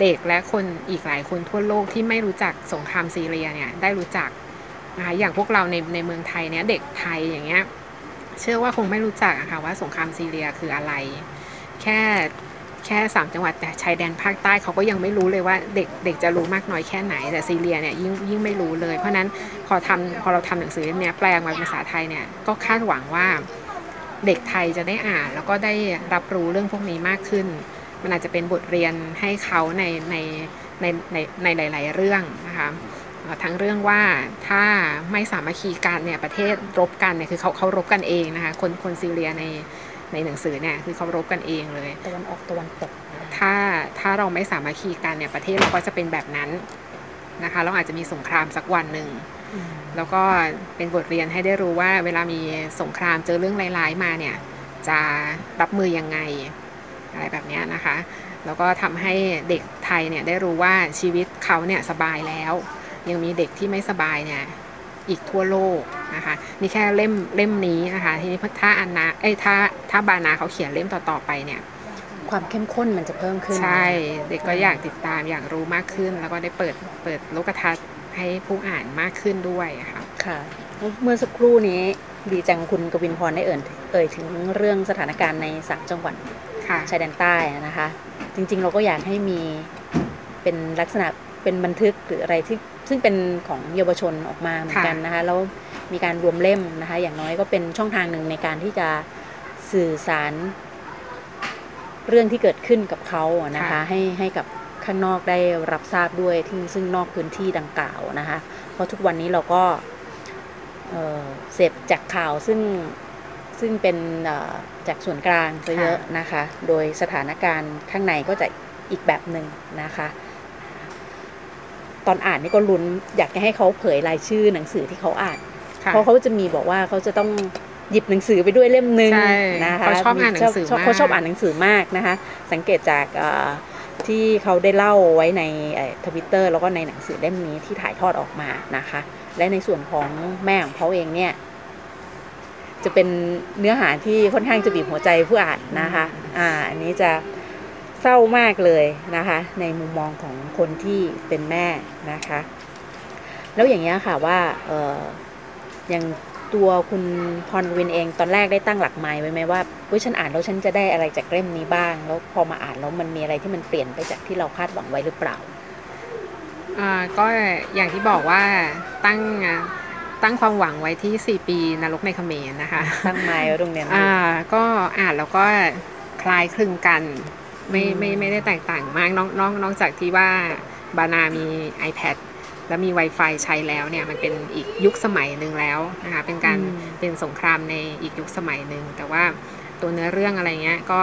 เด็กและคนอีกหลายคนทั่วโลกที่ไม่รู้จักสงครามซีเรียเนี่ยได้รู้จักนะคะอย่างพวกเราในในเมืองไทยเนี่ยเด็กไทยอย่างเงี้ย เชื่อว่าคงไม่รู้จักอะค่ะว่าสงครามซีเรียคืออะไร แค่แค่สามจังหวัดแต่ชายแดนภาคใต้เขาก็ยังไม่รู้เลยว่าเด็กเด็กจะรู้มากน้อยแค่ไหนแต่ซีเรียเนี่ยยิ่งยิ่งไม่รู้เลย เพราะนั้นพอทำพอเราทำหนังสือเล่มนี้ยแปลมาเป็นภาษาไทยเนี่ยก็คาดหวังว่าเด็กไทยจะได้อ่าน แล้วก็ได้รับรู้เรื่องพวกนี้มากขึ้น มันอาจจะเป็นบทเรียนให้เขาในในในในในหลาย ๆ เรื่องนะคะ ทั้งเรื่องว่าถ้าไม่สามัคคีกันเนี่ยประเทศรบกันเนี่ยคือเขาเขารบกันเองนะคะคนคนซีเรียในในหนังสือเนี่ยคือเขารบกันเองเลยตะวันออกตะวันตกถ้าถ้าเราไม่สามัคคีกันเนี่ยประเทศเราก็จะเป็นแบบนั้นนะคะเราอาจจะมีสงครามสักวันหนึ่งแล้วก็เป็นบทเรียนให้ได้รู้ว่า เวลามีสงครามเจอเรื่องร้ายๆมาเนี่ยจะรับมือยังไงอะไรแบบนี้นะคะ แล้วก็ทำให้เด็กไทยเนี่ยได้รู้ว่าชีวิตเขาเนี่ยสบายแล้ว ยังมีเด็กที่ไม่สบายเนี่ยอีกทั่วโลกนะคะนี่แค่เล่มเล่มนี้นะคะทีนี้ถ้าอันนาเอ้ถ้าถ้าบานาเขาเขียนเล่มต่อๆไปเนี่ยความเข้มข้นมันจะเพิ่มขึ้น ใช่ เด็กก็อยากติดตามอยากรู้มากขึ้น แล้วก็ได้เปิดเปิดโลกทัศน์ให้ผู้อ่านมากขึ้นด้วยค่ะค่ะ เมื่อสักครู่นี้ดีจังคุณกวินพรได้เอ่ยเอ่ยถึงเรื่องสถานการณ์ในสามจังหวัดชายแดนใต้นะคะ จริงๆ เราก็อยากให้มีเป็นลักษณะเป็นบันทึกหรืออะไรที่ ซึ่งเป็นของเยาวชนออกมาเหมือนกันนะคะแล้วมีการรวมเล่มนะคะ อย่างน้อยก็เป็นช่องทางหนึ่งในการที่จะสื่อสาร เรื่องที่เกิดขึ้นกับเขานะคะ ให้ให้กับข้างนอกได้รับทราบด้วยที่ซึ่งนอกพื้นที่ดังกล่าวนะคะ เพราะทุกวันนี้เราก็เสพจากข่าวซึ่งซึ่งเป็นจากส่วนกลางซะเยอะนะคะ โดยสถานการณ์ข้างในก็จะอีกแบบหนึ่งนะคะ ตอนอ่านนี่ก็ลุ้นอยากจะให้เขาเผยรายชื่อหนังสือที่เขาอ่าน เพราะเขาจะมีบอกว่าเขาจะต้องหยิบหนังสือไปด้วยเล่มหนึ่งนะคะเขาชอบอ่านหนังสือมากเขาชอบอ่านหนังสือมากนะคะ สังเกตจากที่เขาได้เล่าไว้ในทวิตเตอร์แล้วก็ในหนังสือเล่มนี้ที่ถ่ายทอดออกมานะคะ และในส่วนของแม่ของเขาเองเนี่ย จะเป็นเนื้อหาที่ค่อนข้างจะบีบหัวใจผู้อ่านนะคะ อ่าอันนี้จะ เศร้ามากเลยนะคะ ในมุมมองของคนที่เป็นแม่นะคะ แล้วอย่างเงี้ยค่ะว่าเอออย่างตัวคุณพรวินเองตอนแรกได้ตั้งหลักหมายไว้ไหมว่าเฮ้ยฉันอ่านแล้วฉันจะได้อะไรจากเล่มนี้บ้าง แล้วพอมาอ่านแล้วมันมีอะไรที่มันเปลี่ยนไปจากที่เราคาดหวังไว้หรือเปล่าอ่าก็อย่างที่บอกว่าตั้งตั้งความหวังไว้ที่ 4 ปีนรกในเขมรนะคะ ตั้งไม้ไว้ตรงนี้อ่าก็อ่านแล้วก็คลายคลึงกัน ไม่ไม่ไม่ได้แตกต่างมากนอกนอกนอกจากที่ว่าบานามี iPad แล้วมี Wi-Fi ใช้แล้วเนี่ยมันเป็นอีกยุคสมัยหนึ่งแล้วนะคะเป็นการเป็นสงครามในอีกยุคสมัยหนึ่งแต่ว่าตัวเนื้อเรื่องอะไรเงี้ยก็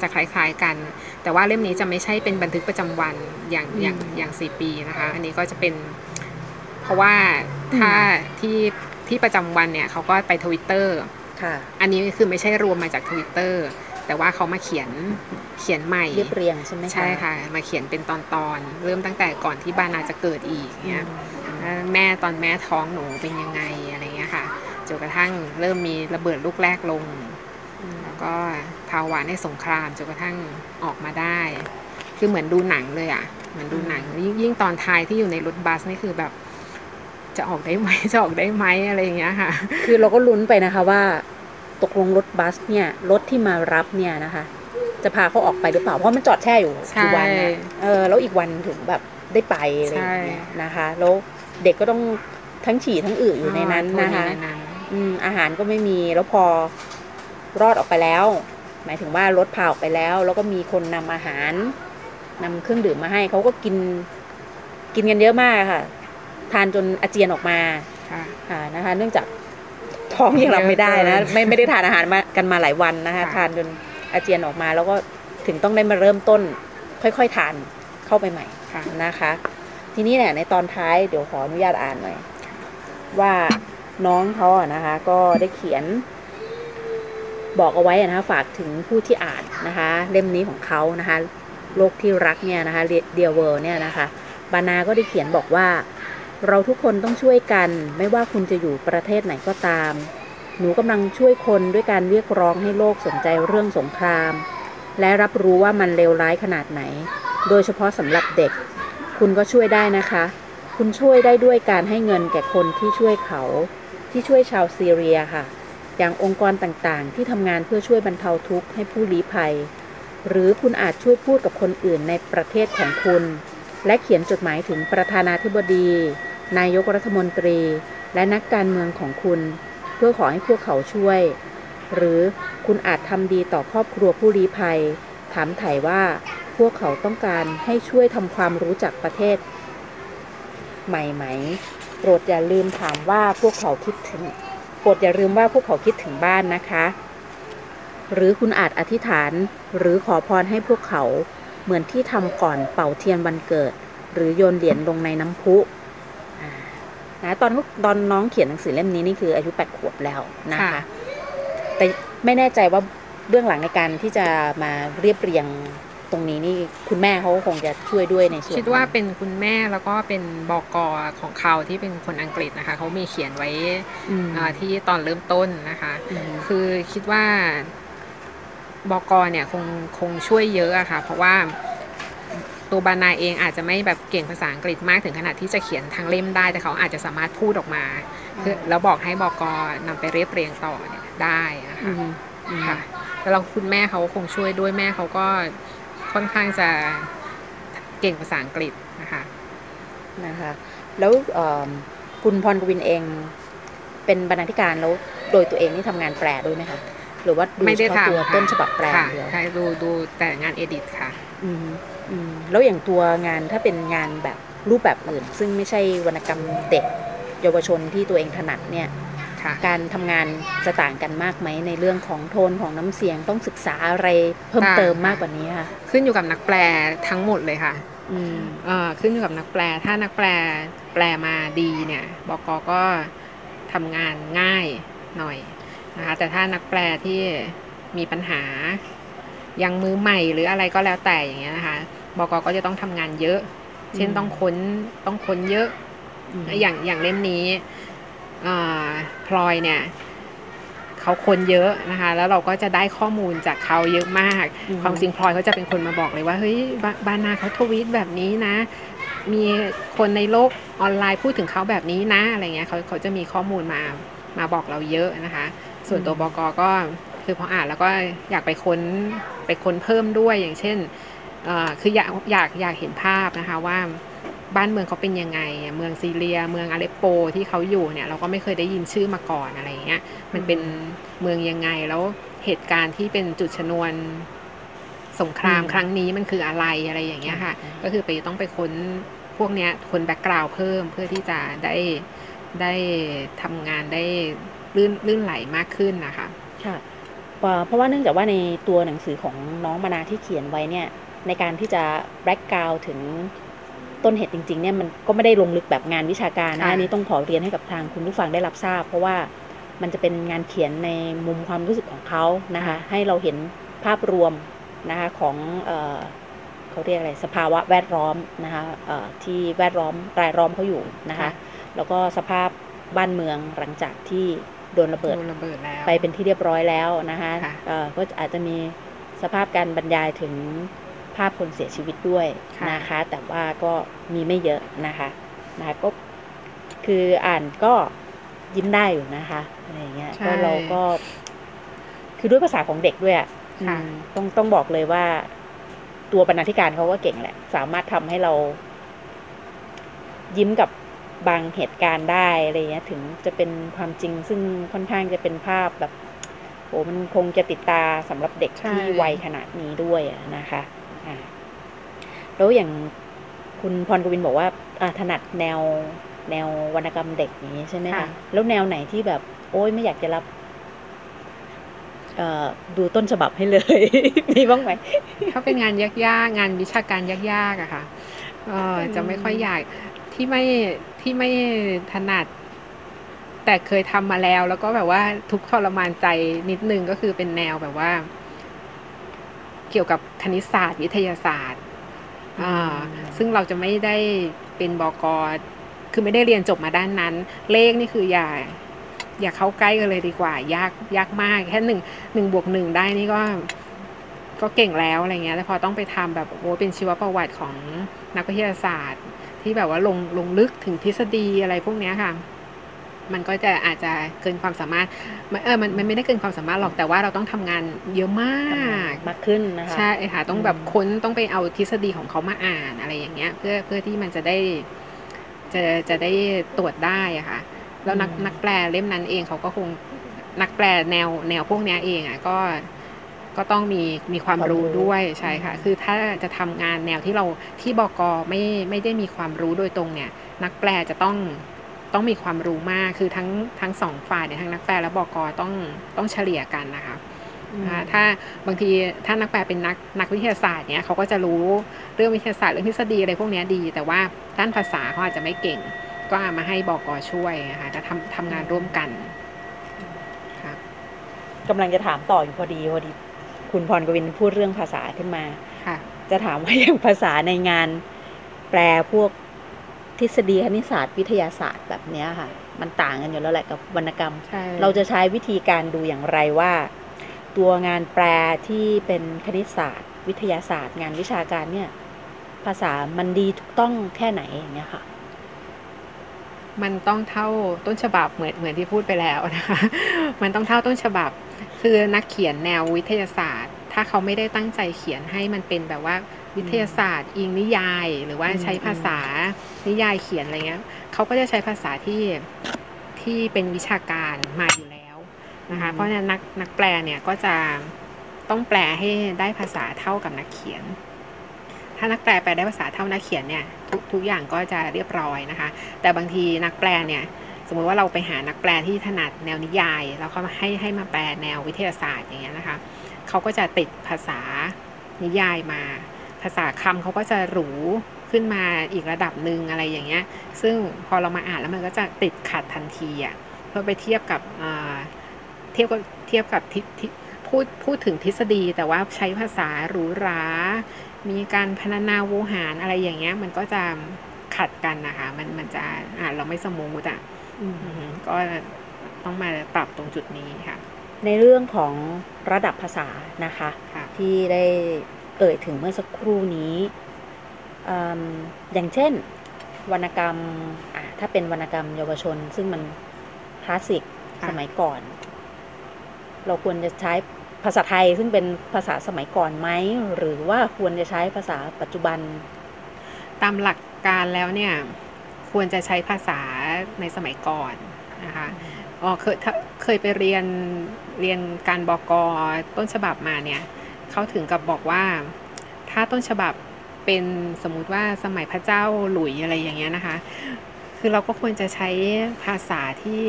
จะคล้ายๆกัน แต่ว่าเล่มนี้จะไม่ใช่เป็นบันทึกประจำวันอย่างอย่างอย่างสี่ปีนะคะ อันนี้ก็จะเป็น เพราะว่าถ้าที่ที่ประจำวันเนี่ยเขาก็ไปทวิตเตอร์อันนี้คือไม่ใช่รวมมาจากทวิตเตอร์ แต่ว่าเขามาเขียนเขียนใหม่เรียบเรียงใช่ไหมใช่ค่ะ มาเขียนเป็นตอนตอนเริ่มตั้งแต่ก่อนที่บานาจะเกิดอีกเนี่ยแม่ตอนแม่ท้องหนูเป็นยังไงอะไรเงี้ยค่ะจนกระทั่งเริ่มมีระเบิดลูกแรกลง แล้วก็ภาวะในสงครามจนกระทั่งออกมาได้ คือเหมือนดูหนังเลยอะเหมือนดูหนังยิ่งตอนท้ายที่อยู่ในรถบัสนี่คือแบบจะออกได้ไหมจะออกได้ไหมอะไรอย่างเงี้ยค่ะ คือเราก็ลุ้นไปนะคะว่า ตกลงรถบัสเนี่ยรถที่มารับเนี่ยนะคะ จะพาเขาออกไปหรือเปล่าเพราะมันจอดแช่อยู่กี่วันเนี่ยเออแล้วอีกวันถึงแบบได้ไปอะไรอย่างเงี้ยนะคะแล้วเด็กก็ต้องทั้งฉี่ทั้งอึอยู่ในนั้นนะคะอืมอาหารก็ไม่มีแล้วพอรอดออกไปแล้ว หมายถึงว่ารถพาออกไปแล้ว แล้วก็มีคนนำอาหารนำเครื่องดื่มมาให้เขาก็กิน กินกันเยอะมากค่ะ ทานจนอาเจียนออกมาค่ะนะคะ เนื่องจาก ท้องยังรับไม่ได้นะ ไม่ไม่ได้ทานอาหารมากันมาหลายวันนะคะทานจนอาเจียนออกมา แล้วก็ถึงต้องได้มาเริ่มต้น ค่อยๆทานเข้าไปใหม่นะคะ ทีนี้เนี่ยในตอนท้ายเดี๋ยวขออนุญาตอ่านหน่อยว่าน้องเขาอะนะคะ ก็ได้เขียน บอกเอาไว้นะคะฝากถึงผู้ที่อ่านนะคะ เล่มนี้ของเขานะคะโลกที่รักเนี่ยนะคะเดียเวอร์เนี่ยนะคะ บานาก็ได้เขียนบอกว่า เราทุกคนต้องช่วยกัน ไม่ว่าคุณจะอยู่ประเทศไหนก็ตาม หนูกำลังช่วยคนด้วยการเรียกร้องให้โลกสนใจเรื่องสงคราม และรับรู้ว่ามันเลวร้ายขนาดไหน โดยเฉพาะสำหรับเด็ก คุณก็ช่วยได้นะคะ คุณช่วยได้ด้วยการให้เงินแก่คนที่ช่วยเขา ที่ช่วยชาวซีเรียค่ะ อย่างองค์กรต่างๆ ที่ทำงานเพื่อช่วยบรรเทาทุกข์ให้ผู้ลี้ภัย หรือคุณอาจช่วยพูดกับคนอื่นในประเทศของคุณ และเขียนจดหมายถึงประธานาธิบดี นายกรัฐมนตรี และนักการเมืองของคุณ เพื่อขอให้พวกเขาช่วย หรือคุณอาจทำดีต่อครอบครัวผู้ลี้ภัย ถามไถ่ว่าพวกเขาต้องการให้ช่วยทำความรู้จักประเทศ ใหม่ไหมโปรดอย่าลืมถามว่าพวกเขาคิดถึงโปรดอย่าลืมว่าพวกเขาคิดถึงบ้านนะคะ หรือคุณอาจอธิษฐานหรือขอพรให้พวกเขาเหมือนที่ทำก่อนเป่าเทียนวันเกิด หรือโยนเหรียญลงในน้ำพุ นะตอนตอนน้องเขียนหนังสือเล่มนี้นี่คืออายุแปดขวบแล้วนะคะค่ะแต่ไม่แน่ใจว่าเบื้องหลังในการที่จะมาเรียบเรียงตรงนี้นี่คุณแม่เขาคงจะช่วยด้วยในส่วนคิดว่านั้นเป็นคุณแม่แล้วก็เป็นบอกอของเขาที่เป็นคนอังกฤษนะคะเขามีเขียนไว้อืมอ่าที่ตอนเริ่มต้นนะคะอืมคือคิดว่าบอกอเนี่ยคงคงช่วยเยอะอะค่ะ เพราะว่า ตัวบานาเองอาจจะไม่แบบเก่งภาษาอังกฤษมากถึงขนาดที่จะเขียนทางเล่มได้ แต่เขาอาจจะสามารถพูดออกมาเพื่อแล้วบอกให้บอกอนำไปเรียบเรียงต่อเนี่ยได้นะอืคะมอืมค่ะแล้วเราคุณแม่เขาคงช่วยด้วยแม่เขาก็ค่อนข้างจะเก่งภาษาอังกฤษนะคะนะคะแล้วเอิ่มคุณพรกวินเองเป็นบรรณาธิการแล้วโดยตัวเองนี่ทำงานแปลด้วยไหมคะหรือว่าดูไม่ได้เฉพาะตัวทำค่ะต้นฉบับแปลอค่ะย่างเดียวใช่ดูดูแต่งานเอดิตค่ะ อืมอืม แล้วอย่างตัวงานถ้าเป็นงานแบบรูปแบบอื่น ซึ่งไม่ใช่วรรณกรรมเด็กเยาวชนที่ตัวเองถนัดเนี่ยค่ะการทำงานจะต่างกันมากไหมในเรื่องของโทนของน้ำเสียงต้องศึกษาอะไรเพิ่มต่างเติมค่ะมากกว่านี้ค่ะ ขึ้นอยู่กับนักแปลทั้งหมดเลยค่ะอืมเอ่อขึ้นอยู่กับนักแปลถ้านักแปลแปลมาดีเนี่ยบกก็ทำงานง่ายหน่อยนะคะแต่ถ้านักแปลที่มีปัญหายังมือใหม่หรืออะไรก็แล้วแต่อย่างเงี้ยนะคะ บกก็จะต้องทำงานเยอะ เช่นอืมต้องค้นต้องค้นเยอะมอย่างอย่างเล่มนี้อ่าพลอยเนี่ยเขาคนเยอะนะคะ แล้วเราก็จะได้ข้อมูลจากเขาเยอะมากอืมความจริงพลอยเขาจะเป็นคนมาบอกเลยว่าเฮ้ยบาบานาเขาทวีตแบบนี้นะ มีคนในโลกออนไลน์พูดถึงเขาแบบนี้นะอะไรเงี้ยเขาเขาจะมีข้อมูลมามาบอกเราเยอะนะคะ ส่วนตัวบกก็คือพออ่านแล้วก็อยากไปค้นไปค้นเพิ่มด้วยอย่างเช่นเอ่อ คืออยากอยากอยากเห็นภาพนะคะว่าบ้านเมืองเขาเป็นยังไงอะเมืองซีเรีย เมืองอาเลปโปที่เขาอยู่เนี่ยเราก็ไม่เคยได้ยินชื่อมาก่อนอะไรอย่างเงี้ย มันเป็นเมืองยังไง แล้วเหตุการณ์ที่เป็นจุดชนวนสงครามอืมครั้งนี้มันคืออะไรอะไรอย่างเงี้ยค่ะ ก็คือไปต้องไปค้นพวกเนี้ยคนแบ็กกราวด์เพิ่มเพื่อที่จะได้ได้ทำงานได้ลื่นลื่นไหลมากขึ้นนะคะ ค่ะเพราะเพราะว่าเนื่องจากว่าในตัวหนังสือของน้องมานาที่เขียนไว้เนี่ย ในการที่จะแบล็กกราวถึงต้นเหตุจริงๆเนี่ยมันก็ไม่ได้ลงลึกแบบงานวิชาการนะค่ะอันนี้ต้องขอเรียนให้กับทางคุณผู้ฟังได้รับทราบ เพราะว่ามันจะเป็นงานเขียนในมุมความรู้สึกของเขานะคะให้เราเห็นภาพรวมนะคะของเออเขาเรียกอะไรสภาวะแวดล้อมนะคะเอ่อที่แวดล้อมรายล้อมเขาอยู่นะคะค่ะแล้วก็สภาพบ้านเมืองหลังจากที่โดนระเบิดโดนระเบิดแล้วไปเป็นที่เรียบร้อยแล้วนะคะค่ะเอ่อก็อาจจะมีสภาพการบรรยายถึงภาพคนเสียชีวิตด้วยค่ะนะคะ แต่ว่าก็มีไม่เยอะนะคะนะคะก็คืออ่านก็ยิ้มได้อยู่นะคะอะไรอย่างเงี้ยใช่ก็เราก็ คือด้วยภาษาของเด็กด้วยอะค่ะอืมต้องต้องบอกเลยว่า ตัวบรรณาธิการเขาก็เก่งแหละ สามารถทำให้เรา ยิ้มกับบางเหตุการณ์ได้อะไรเงี้ย ถึงจะเป็นความจริงซึ่งค่อนข้างจะเป็นภาพแบบโอ้มันคงจะติดตาสำหรับเด็กใช่ที่วัยขนาดนี้ด้วยอะนะคะอ่า แล้วอย่างคุณพรกวินบอกว่าอ่าถนัดแนวแนววรรณกรรมเด็กอย่างนี้ใช่ไหมคะ ค่ะ แล้วแนวไหนที่แบบ โอ้ยไม่อยากจะรับเอ่อดูต้นฉบับให้เลย มีบ้างไหม ถ้าเป็นงานยากๆ งานวิชาการยากๆอะค่ะเออจะไม่ค่อยอยากที่ไม่ที่ไม่ถนัด แต่เคยทำมาแล้ว แล้วก็แบบว่าทุกข์ทรมานใจนิดนึงก็คือเป็นแนวแบบว่า เกี่ยวกับคณิตศาสตร์ วิทยาศาสตร์อ่า ซึ่งเราจะไม่ได้เป็นบกคือไม่ได้เรียนจบมาด้านนั้น เลขนี่คืออย่าอย่าเข้าใกล้กันเลยดีกว่า ยากยากมากแค่หนึ่งหนึ่งบวกหนึ่งได้นี่ก็ก็เก่งแล้วอะไรเงี้ยแต่พอต้องไปทำแบบโอ้เป็นชีวประวัติของนักวิทยาศาสตร์ ที่แบบว่าลงลงลึกถึงทฤษฎีอะไรพวกเนี้ยค่ะ มันก็จะอาจจะเกินความสามารถมันเออมันมันไม่ได้เกินความสามารถหรอกแต่ว่าเราต้องทำงานเยอะมากมากขึ้นนะคะใช่ค่ะต้องแบบอืมค้นต้องไปเอาทฤษฎีของเขามาอ่านอะไรอย่างเงี้ย เพื่อเพื่อที่มันจะได้จะจะได้ตรวจได้อะค่ะแล้วนักนักแปลเล่มนั้นเองเขาก็คงนักแปลแนวแนวพวกเนี้ยเองอะก็ก็ต้องมีมีความรู้ด้วยใช่ค่ะ คือถ้าจะทำงานแนวที่เราที่บกไม่ไม่ได้มีความรู้โดยตรงเนี่ย นักแปลจะต้อง ต้องมีความรู้มากคือทั้งทั้งสองฝ่ายเนี่ยทั้งนักแปลและบกต้องต้องเฉลี่ยกันนะคะถ้าบางทีถ้านักแปลเป็นนักนักวิทยาศาสตร์เนี่ยเขาก็จะรู้เรื่องวิทยาศาสตร์เรื่องทฤษฎีอะไรพวกนี้ดี แต่ว่าด้านภาษาเขาอาจจะไม่เก่ง ก็ามาให้บอกอช่วยนะคะจะทำทำงานร่วมกันครับกำลังจะถามต่ออยู่พอดีพอดี คุณพรกวินพูดเรื่องภาษาขึ้นมาค่ะ จะถามว่าอย่างภาษาในงาน แปลพวก ทฤษฎีคณิตศาสตร์วิทยาศาสตร์แบบนี้ค่ะ มันต่างกันอยู่แล้วแหละกับวรรณกรรม เราจะใช้วิธีการดูอย่างไรว่า ตัวงานแปลที่เป็นคณิตศาสตร์ วิทยาศาสตร์ งานวิชาการเนี่ย ภาษามันดีถูกต้องแค่ไหนอย่างเงี้ยค่ะมันต้องเท่าต้นฉบับเหมือนเหมือนที่พูดไปแล้วนะคะ มันต้องเท่าต้นฉบับ คือนักเขียนแนววิทยาศาสตร์ ถ้าเขาไม่ได้ตั้งใจเขียนให้มันเป็นแบบว่า วิทยาศาสตร์ อิงนิยาย หรือว่าใช้ภาษานิยายเขียนอะไรเงี้ยเขาก็จะใช้ภาษาที่ที่เป็นวิชาการมาอยู่แล้วนะคะ เพราะฉะนั้นนักนักแปลเนี่ยก็จะต้องแปลให้ได้ภาษาเท่ากับนักเขียน ถ้านักแปลแปลได้ภาษาเท่านักเขียนเนี่ยทุกทุกอย่างก็จะเรียบร้อยนะคะ แต่บางทีนักแปลเนี่ยสมมุติว่าเราไปหานักแปลที่ถนัดแนวนิยาย แล้วเขาให้ให้มาแปลแนววิทยาศาสตร์อย่างเงี้ยนะคะเขาก็จะติดภาษานิยายมา ภาษาคำเขาก็จะหรูขึ้นมาอีกระดับหนึ่งอะไรอย่างเงี้ย ซึ่งพอเรามาอ่านแล้วมันก็จะติดขัดทันทีอะเพื่อไปเทียบกับเทียบกับเทียบกับทิพูดพูดถึงทฤษฎี แต่ว่าใช้ภาษาหรูหรา มีการพนานาโวหารอะไรอย่างเงี้ย มันก็จะขัดกันนะคะ มันมันจะอ่านเราไม่สมูทอะก็ต้องมาปรับตรงจุดนี้ค่ะ ในเรื่องของระดับภาษานะคะคะที่ได้ เอ่ยถึงเมื่อสักครู่นี้ออย่างเช่น วรรณกรรมถ้าเป็นวรรณกรรมเยาวชน ซึ่งมันคลาสสิกสมัยก่อน เราควรจะใช้ภาษาไทยซึ่งเป็นภาษาสมัยก่อนไหมหรือว่าควรจะใช้ภาษาปัจจุบัน ตามหลักการแล้วเนี่ยควรจะใช้ภาษาในสมัยก่อนนะคะอ๋อเคยเคยไปเรียนเรียนการบอกกต้นฉบับมาเนี่ย เขาถึงกับบอกว่า ถ้าต้นฉบับเป็นสมมุติว่าสมัยพระเจ้าหลุยอะไรอย่างเงี้ยนะคะ คือเราก็ควรจะใช้ภาษาที่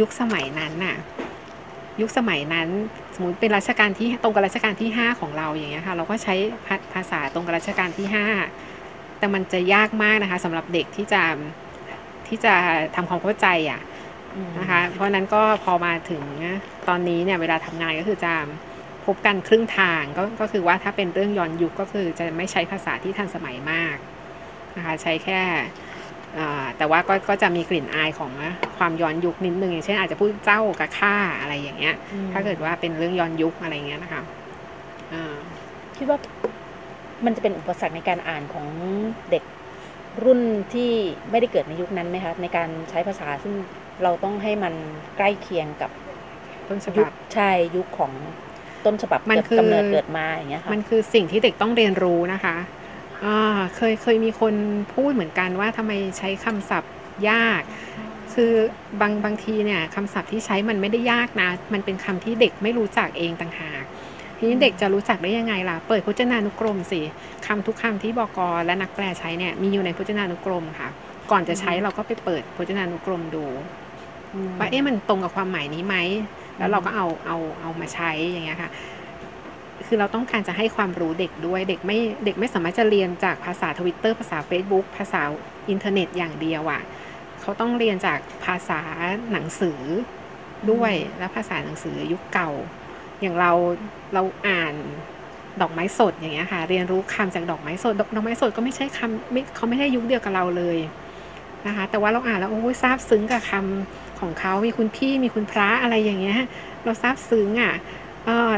ยุคสมัยนั้นน่ะยุคสมัยนั้น สมมติเป็นรัชกาลที่ตรงกับรัชกาลที่ 5 ของเราอย่างเงี้ยค่ะ เราก็ใช้ภาษาตรงกับรัชกาลที่ 5 แต่มันจะยากมากนะคะสำหรับเด็กที่จะที่จะทำความเข้าใจอะนะคะ เพราะนั้นก็พอมาถึงตอนนี้เนี่ยเวลาทำงานก็คือจะ พบกันครึ่งทางก็ก็คือว่าถ้าเป็นเรื่องย้อนยุคก็คือจะไม่ใช้ภาษาที่ทันสมัยมากนะคะใช้แค่แต่ว่าก็ก็จะมีกลิ่นอายของความย้อนยุคนิดนึงอย่างเช่นอาจจะพูดเจ้ากับข้าอะไรอย่างเงี้ย ถ้าเกิดว่าเป็นเรื่องย้อนยุคอะไรเงี้ยนะคะคิดว่ามันจะเป็นอุปสรรคในการอ่านของเด็กรุ่นที่ไม่ได้เกิดในยุคนั้นไหมคะในการใช้ภาษาซึ่งเราต้องให้มันใกล้เคียงกับต้นฉบับใช่ยุคของ ต้นฉบับมันคือกำเนิดเกิดมาอย่างเงี้ยค่ะมันคือสิ่งที่เด็กต้องเรียนรู้นะคะอ่าเคยเคยมีคนพูดเหมือนกันว่าทำไมใช้คำศัพท์ยาก คือบางบางทีเนี่ยคำศัพท์ที่ใช้มันไม่ได้ยากนะ มันเป็นคำที่เด็กไม่รู้จักเองต่างหาก ทีนี้เด็กจะรู้จักได้ยังไงล่ะ เปิดพจนานุกรมสิคำทุกคำที่บอกอและนักแปลใช้เนี่ยมีอยู่ในพจนานุกรมค่ะ ก่อนจะใช้เราก็ไปเปิดพจนานุกรมดูว่าเอ๊ะมันตรงกับความหมายนี้ไหม แล้วเราก็เอาเอาเอามาใช้อย่างเงี้ยค่ะ คือเราต้องการจะให้ความรู้เด็กด้วยเด็กไม่เด็กไม่สามารถจะเรียนจากภาษาทวิตเตอร์ภาษา Facebook ภาษาอินเทอร์เน็ตอย่างเดียวอะ่ะเขาต้องเรียนจากภาษาหนังสือด้วยและภาษาหนังสือยุคเก่า อย่างเราเราอ่านดอกไม้สดอย่างเงี้ยค่ะ เรียนรู้คำจากดอกไม้สด ดอกไม้สดก็ไม่ใช่คำไม่เขาไม่ได้ยุคเดียวกับเราเลยนะคะ แต่ว่าเราอ่านแล้วโอ้ยซาบซึ้งกับคำ ของเขา มีคุณพี่มีคุณพระอะไรอย่างเงี้ย เราซาบซึ้งอะเออ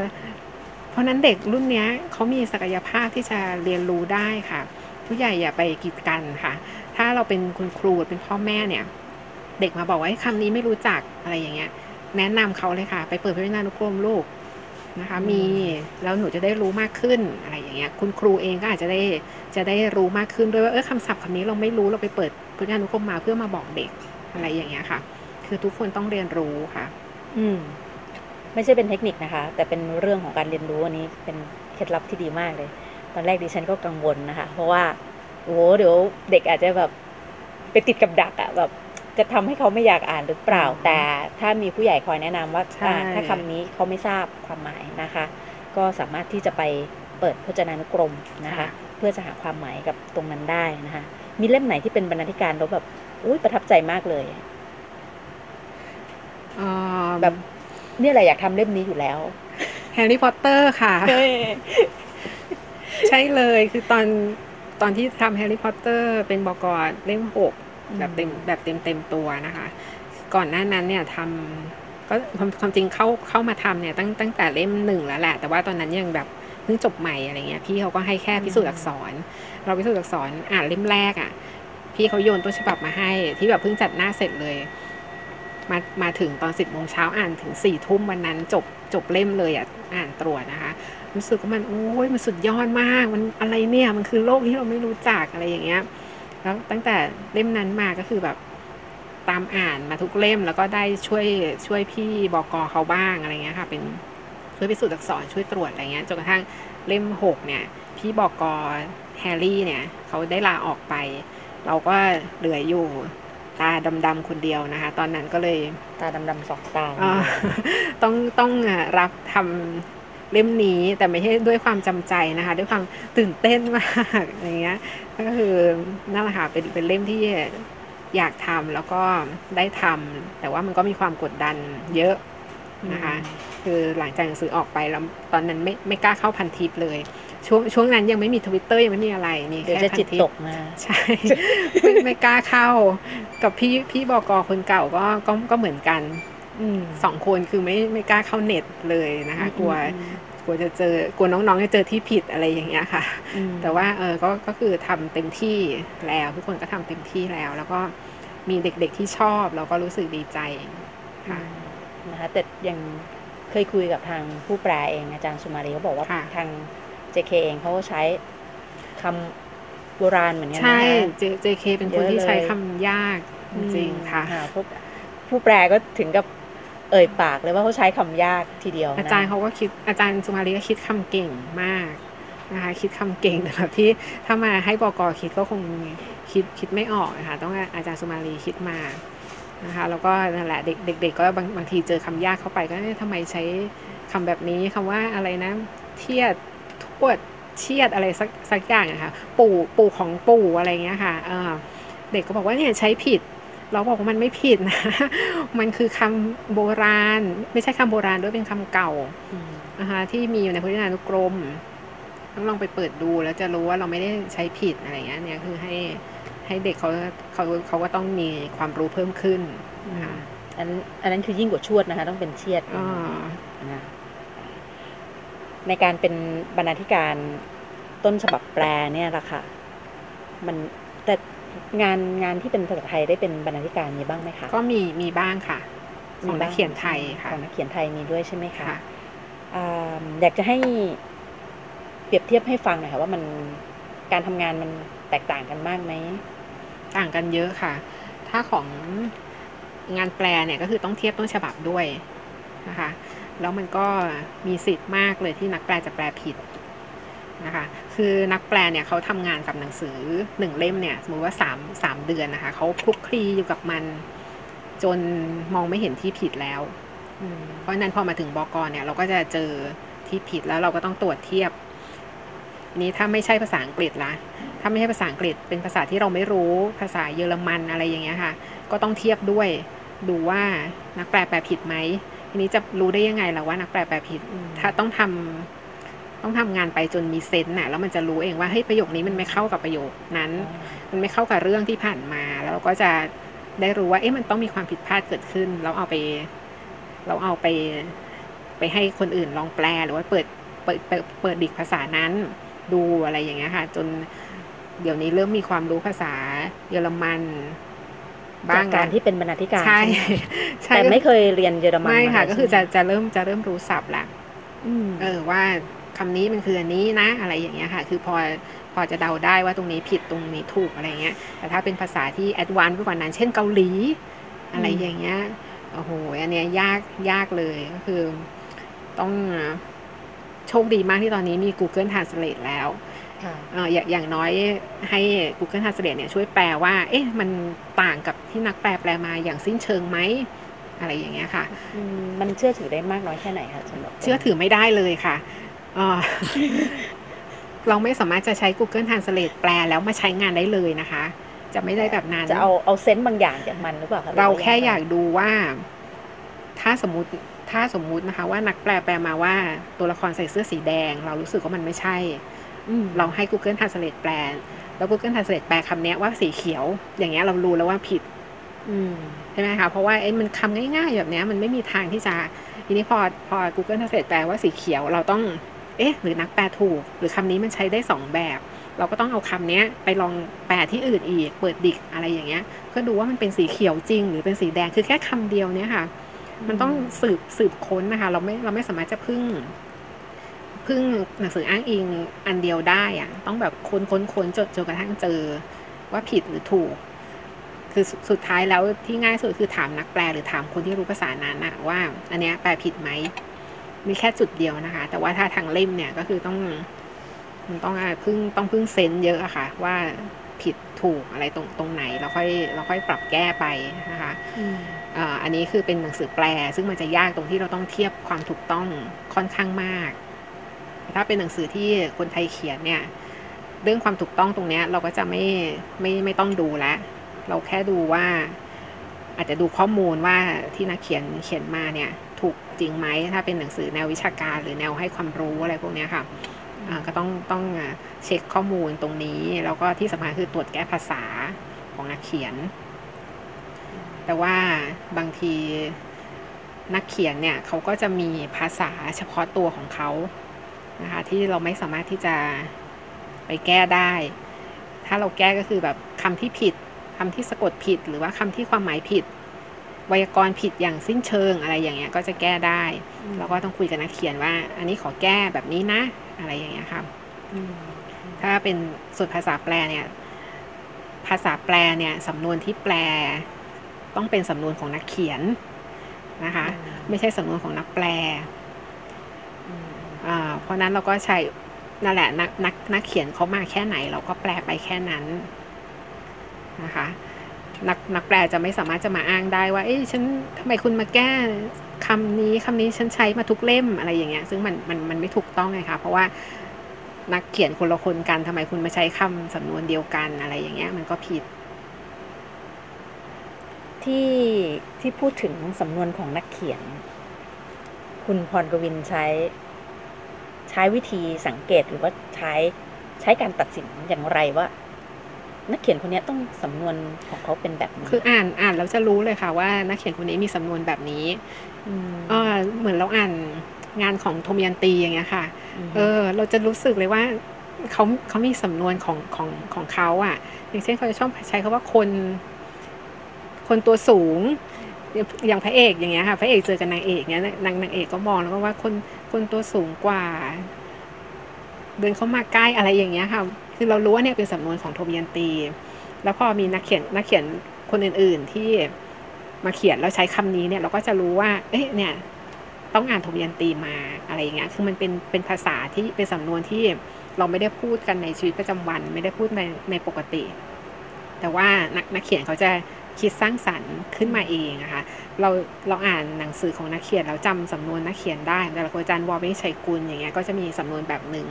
เพราะนั้นเด็กรุ่นนี้เขามีศักยภาพที่จะเรียนรู้ได้ค่ะ ผู้ใหญ่อย่าไปกีดกันค่ะ ถ้าเราเป็นคุณครูเป็นพ่อแม่เนี่ย เด็กมาบอกว่าคำนี้ไม่รู้จักอะไรอย่างเงี้ย แนะนำเขาเลยค่ะ ไปเปิดพจนานุกรมลูกนะคะมีแล้วหนูจะได้รู้มากขึ้นอะไรอย่างเงี้ยคุณครูเองก็อาจจะได้จะได้รู้มากขึ้นด้วยว่าเออคำศัพท์คำนี้เราไม่รู้เราไปเปิดพจนานุกรมมาเพื่อมาบอกเด็กอะไรอย่างเงี้ยค่ะ คือทุกคนต้องเรียนรู้ค่ะ อืม ไม่ใช่เป็นเทคนิคนะคะ แต่เป็นเรื่องของการเรียนรู้อันนี้เป็นเคล็ดลับที่ดีมากเลย ตอนแรกดิฉันก็กังวลนะคะ เพราะว่าโอ้เดี๋ยวเด็กอาจจะแบบไปติดกับดักอะแบบจะทำให้เขาไม่อยากอ่านหรือเปล่า แต่ถ้ามีผู้ใหญ่คอยแนะนำว่าถ้าคำนี้เขาไม่ทราบความหมายนะคะ ก็สามารถที่จะไปเปิดพจนานุกรมนะคะ เพื่อจะหาความหมายกับตรงนั้นได้นะคะ มีเล่มไหนที่เป็นบรรณาธิการแล้วแบบอุ้ยประทับใจมากเลย แบบนี่แหละอยากทำเล่มนี้อยู่แล้วแฮร์รี่พอตเตอร์ค่ะ ใช่เลยคือตอนตอนที่ทำแฮร์รี่พอตเตอร์ เป็นบอกอเล่มหกแบบเต็มแบบเต็มเต็มตัวนะคะ ก่อนหน้านั้นเนี่ยทำก็ความความจริงเข้าเข้ามาทำเนี่ยตั้งตั้งแต่เล่มหนึ่งแล้วแหละ แต่ว่าตอนนั้นยังแบบเพิ่งจบใหม่อะไรเงี้ยพี่เขาก็ให้แค่พิสูจน์อักษร เราพิสูจน์อักษรอ่านเล่มแรกอะ พี่เขาโยนต้นฉบับมาให้ ที่แบบเพิ่งจัดหน้าเสร็จเลย มามาถึงตอนสิบโมงเช้าอ่านถึงสี่ทุ่มวันนั้นจบจบเล่มเลยอะอ่านตรวจนะคะ รู้สึกว่ามันโอ้ยมันสุดยอดมาก มันอะไรเนี่ยมันคือโลกที่เราไม่รู้จักอะไรอย่างเงี้ยแล้วตั้งแต่เล่มนั้นมาก็คือแบบตามอ่านมาทุกเล่มแล้วก็ได้ช่วยช่วยพี่บอกอเขาบ้างอะไรเงี้ยค่ะ เป็นช่วยพิสูจน์อักษรช่วยตรวจอะไรเงี้ยจนกระทั่งเล่มหกเนี่ย พี่บอกอแฮร์รี่เนี่ย เขาได้ลาออกไป เราก็เหลืออยู่าดำๆคนเดียวนะคะ ตอนนั้นก็เลยตาดำๆสองตาต้องต้องรับทำเล่มนี้แต่ไม่ใช่ด้วยความจำใจนะคะ ด้วยความตื่นเต้นมากอย่างเงี้ยก็คือนั่นแหละค่ะเป็นเป็นเล่มที่อยากทำแล้วก็ได้ทำแต่ว่ามันก็มีความกดดันเยอะ นะคะ คือหลังจากหนังสือออกไปแล้วตอนนั้นไม่ไม่กล้าเข้าพันทิปเลย ช่วงช่วงนั้นยังไม่มีทวิตเตอร์ยังไม่มีอะไรมีแค่พันทิปตกมาใช่ไม่ไม่กล้าเข้า กับพี่พี่บอกอคนเก่าก็ก็ก็เหมือนกันสองคนคือไม่ไม่กล้าเข้าเน็ตเลยนะคะ กลัวกลัวจะเจอกลัวน้องๆจะเจอที่ผิดอะไรอย่างเงี้ยค่ะ แต่ว่าเออก็ก็คือทำเต็มที่แล้วทุกคนก็ทำเต็มที่แล้ว แล้วก็มีเด็กๆที่ชอบเราก็รู้สึกดีใจค่ะ นะคะแต่ยังเคยคุยกับทางผู้แปลเองอาจารย์สุมารีเขาบอกว่าทาง JK เองเขาก็ใช้คำโบราณเหมือนกันนะใช่ JK เป็นคนที่ใช้คำยากจริงค่ะผู้แปลก็ถึงกับเอ่ยปากเลยว่าเขาใช้คำยากทีเดียว อาจารย์เขาก็คิดอาจารย์สุมาลีก็คิดคำเก่งมากนะคะคิดคำเก่งแบบที่ถ้ามาให้บกคิดก็คงคิดคิดไม่ออกนะคะต้องอาจารย์สุมาลีคิดมา นะคะแล้วก็นั่นแหละเด็กเด็กก็บางบางทีเจอคำยากเข้าไปก็ทำไมใช้คำแบบนี้คำว่าอะไรนะเทียดทวดเชียดอะไรสักสักอย่างอะค่ะปู่ปู่ของปู่อะไรเงี้ยค่ะเด็กก็บอกว่าเนี่ยใช้ผิด เราบอกว่ามันไม่ผิดนะ มันคือคำโบราณ ไม่ใช่คำโบราณด้วยเป็นคำเก่านะคะที่มีอยู่ในพจนานุกรมต้องลองไปเปิดดูแล้วจะรู้ว่าเราไม่ได้ใช้ผิดอะไรเงี้ยเนี่ยคือให้ ให้เด็กเขาเขาเขาก็ต้องมีความรู้เพิ่มขึ้นนะคะอันอันนั้นคือยิ่งกว่าชวดนะคะ ต้องเป็นเชียดนะในการเป็นบรรณาธิการต้นฉบับแปลเนี่ยแหละค่ะ มันแต่งานงานที่เป็นภาษาไทยได้เป็นบรรณาธิการมีบ้างไหมคะ ก็มีมีบ้างค่ะของนักเขียนไทยค่ะของนักเขียนไทยมีด้วยใช่ไหมคะอยากจะให้เปรียบเทียบให้ฟังหน่อยค่ะว่ามันการทำงานมันแตกต่างกันมากไหม ต่างกันเยอะค่ะ ถ้าของงานแปลเนี่ยก็คือต้องเทียบต้นฉบับด้วยนะคะ แล้วมันก็มีสิทธิ์มากเลยที่นักแปลจะแปลผิดนะคะ คือนักแปลเนี่ยเขาทำงานกับหนังสือหนึ่งเล่มเนี่ยสมมติว่าสามสามเดือนนะคะเขาคลุกคลีอยู่กับมันจนมองไม่เห็นที่ผิดแล้ว เพราะนั้นพอมาถึงบอกรเนี่ยเราก็จะเจอที่ผิดแล้วเราก็ต้องตรวจเทียบ นี้ถ้าไม่ใช่ภาษาอังกฤษละ ถ้าไม่ใช่ภาษาอังกฤษเป็นภาษาที่เราไม่รู้ภาษาเยอรมันอะไรอย่างเงี้ยค่ะ ก็ต้องเทียบด้วยดูว่านักแปลแปลผิดไหมทีนี้จะรู้ได้ยังไงล่ะว่านักแปลแปลผิด ถ้าต้องทำต้องทำงานไปจนมีเซนต์น่ะแล้วมันจะรู้เองว่าเฮ้ยประโยคนี้มันไม่เข้ากับประโยคนั้น มันไม่เข้ากับเรื่องที่ผ่านมา แล้วก็จะได้รู้ว่าเอ๊ะมันต้องมีความผิดพลาดเกิดขึ้น เราเอาไป เราเอาไป ไปให้คนอื่นลองแปลหรือว่าเปิดเปิดเปิดเปิดดิกภาษานั้นดูอะไรอย่างเงี้ยค่ะ จน เดี๋ยวนี้เริ่มมีความรู้ภาษาเยอรมัน บ้างการที่เป็นบรรณาธิการใช่แต่ไม่เคยเรียนเยอรมันไม่ค่ะ ก็คือจะจะเริ่มจะเริ่มรู้ศัพท์ละเออว่าคำนี้มันคืออันนี้นะ อะไรอย่างเงี้ยค่ะ คือพอพอจะเดาได้ว่าตรงนี้ผิดตรงนี้ถูกอะไรเงี้ย แต่ถ้าเป็นภาษาที่แอดวานซ์ไปกว่านั้น เช่นเกาหลี อะไรอย่างเงี้ยโอ้โหอันเนี้ยยากยากเลยก็คือ ต้องโชคดีมากที่ตอนนี้มี Google Translate แล้ว อย่างน้อยให้ Google Translate เนี่ยช่วยแปลว่า เอ๊ะ มันต่างกับที่นักแปลแปลมาอย่างสิ้นเชิงไหมอะไรอย่างเงี้ยค่ะ มันเชื่อถือได้มากน้อยแค่ไหนคะสำหรับเชื่อถือไม่ได้เลยค่ะเราไม่สามารถจะใช้ Google Translate แปลแล้วมาใช้งานได้เลยนะคะ จะไม่ได้แบบนั้น จะเอาเอาเซนต์บางอย่างจากมันหรือเปล่าเราแค่อยากดูว่า ถ้าสมมติถ้าสมมุตินะคะว่านักแปลแปลมาว่าตัวละครใส่เสื้อสีแดง เรารู้สึกว่ามันไม่ใช่ เราให้ Google Translate แปล แล้ว Google Translate แปลคำนี้ว่าสีเขียว อย่างเงี้ยเรารู้แล้วว่าผิดใช่ไหมคะเพราะว่าไอ้มันคำง่ายๆแบบนี้มันไม่มีทางที่จะทีนี้พอพอ Google Translate แปลว่าสีเขียวเราต้อง เอ๊ะ หรือนักแปลถูก หรือคำนี้มันใช้ได้สองแบบ เราก็ต้องเอาคำนี้ไปลองแปลที่อื่นอีก เปิดดิกอะไรอย่างเงี้ยเพื่อดูว่ามันเป็นสีเขียวจริง หรือเป็นสีแดงคือแค่คำเดียวเนี้ยค่ะ มันต้องสืบสืบค้นนะคะ เราไม่เราไม่สามารถจะพึ่ง พึ่งหนังสืออ้างอิงอันเดียวได้อะต้องแบบค้นค้นค้นจนจนกระทั่งเจอว่าผิดหรือถูก คือสุดท้ายแล้วที่ง่ายสุดคือถามนักแปลหรือถามคนที่รู้ภาษานั้นนะว่า อันเนี้ยแปลผิดไหมมีแค่จุดเดียวนะคะ แต่ว่าถ้าทางเล่มเนี่ยก็คือต้องมันต้องพึ่งต้องพึ่งเซนเยอะอะค่ะ ว่าผิดถูกอะไรตรงตรงไหนเราค่อยเราค่อยปรับแก้ไปนะคะอันนี้คือเป็นหนังสือแปล ซึ่งมันจะยากตรงที่เราต้องเทียบความถูกต้องค่อนข้างมาก ถ้าเป็นหนังสือที่คนไทยเขียนเนี่ย เรื่องความถูกต้องตรงนี้เราก็จะไม่ไม่ไม่ต้องดูแล้วเราแค่ดูว่าอาจจะดูข้อมูลว่าที่นักเขียนเขียนมาเนี่ย ถูกจริงไหมถ้าเป็นหนังสือแนววิชาการหรือแนวให้ความรู้อะไรพวกนี้ค่ะก็ต้องต้องเช็คข้อมูลตรงนี้ แล้วก็ที่สำคัญคือตรวจแก้ภาษาของนักเขียน แต่ว่าบางทีนักเขียนเนี่ยเขาก็จะมีภาษาเฉพาะตัวของเขา นะคะที่เราไม่สามารถที่จะไปแก้ได้ ถ้าเราแก้ก็คือแบบคำที่ผิดคำที่สะกดผิด หรือว่าคำที่ความหมายผิด ไวยากรณ์ผิดอย่างสิ้นเชิงอะไรอย่างเงี้ยก็จะแก้ได้เราก็ต้องคุยกับนักเขียนว่า อันนี้ขอแก้แบบนี้นะ อะไรอย่างเงี้ยครับถ้าเป็นส่วนภาษาแปลเนี่ย ภาษาแปลเนี่ยสำนวนที่แปล ต้องเป็นสำนวนของนักเขียนนะคะ ไม่ใช่สำนวนของนักแปล เพราะนั้นเราก็ใช้นั่นแหละนักนักนักเขียนเขามาแค่ไหน เราก็แปลไปแค่นั้นนะคะนักนักแปลจะไม่สามารถจะมาอ้างได้ว่า เอ้ยฉันทำไมคุณมาแก้คำนี้คำนี้ฉันใช้มาทุกเล่มอะไรอย่างเงี้ย ซึ่งมันมันมันไม่ถูกต้องไงคะเพราะว่านักเขียนคนละคนกันทำไมคุณมาใช้คำสำนวนเดียวกันอะไรอย่างเงี้ย มันก็ผิด ที่ที่พูดถึงสำนวนของนักเขียน คุณพรกวินใช้ ใช้วิธีสังเกตหรือว่าใช้ใช้การตัดสินอย่างไรว่า นักเขียนคนนี้ต้องสำนวนของเขาเป็นแบบนี้คืออ่านอ่านแล้วจะรู้เลยค่ะว่า นักเขียนคนนี้มีสำนวนแบบนี้อ๋อเหมือนเราอ่านงานของโทมยันตีอย่างเงี้ยค่ะ เออ เราจะรู้สึกเลยว่าเขาเขามีสำนวนของของของเขาอะ อย่างเช่นเขาจะชอบใช้คาว่าคน คนตัวสูง อย่างพระเอกอย่างเงี้ยค่ะ พระเอกเจอกับนางเอกเนี้ยนางนางเอกก็มองแล้วก็ว่าคน คนตัวสูงกว่า เดินเข้ามาใกล้อะไรอย่างเงี้ยค่ะ คือเรารู้ว่าเนี่ยเป็นสำนวนของโทมยันตี แล้วพอมีนักเขียนนักเขียนคนอื่น ๆ ที่มาเขียนแล้วใช้คำนี้เนี่ยเราก็จะรู้ว่า เอ๊ะเนี่ย ต้องอ่านโทมยันตีมาอะไรอย่างเงี้ย คือมันเป็นเป็นภาษาที่เป็นสำนวนที่เราไม่ได้พูดกันในชีวิตประจำวัน ไม่ได้พูดในในปกติ แต่ว่านักนักเขียนเขาจะ คิดสร้างสรรค์ขึ้นมาเองนะคะเราเราอ่านหนังสือของนักเขียนเราจำสำนวนนักเขียนได้แต่ละคนอาจารย์วอลไม่ชัยกุลอย่างเงี้ยก็จะมีสำนวนแบบหนึ่ง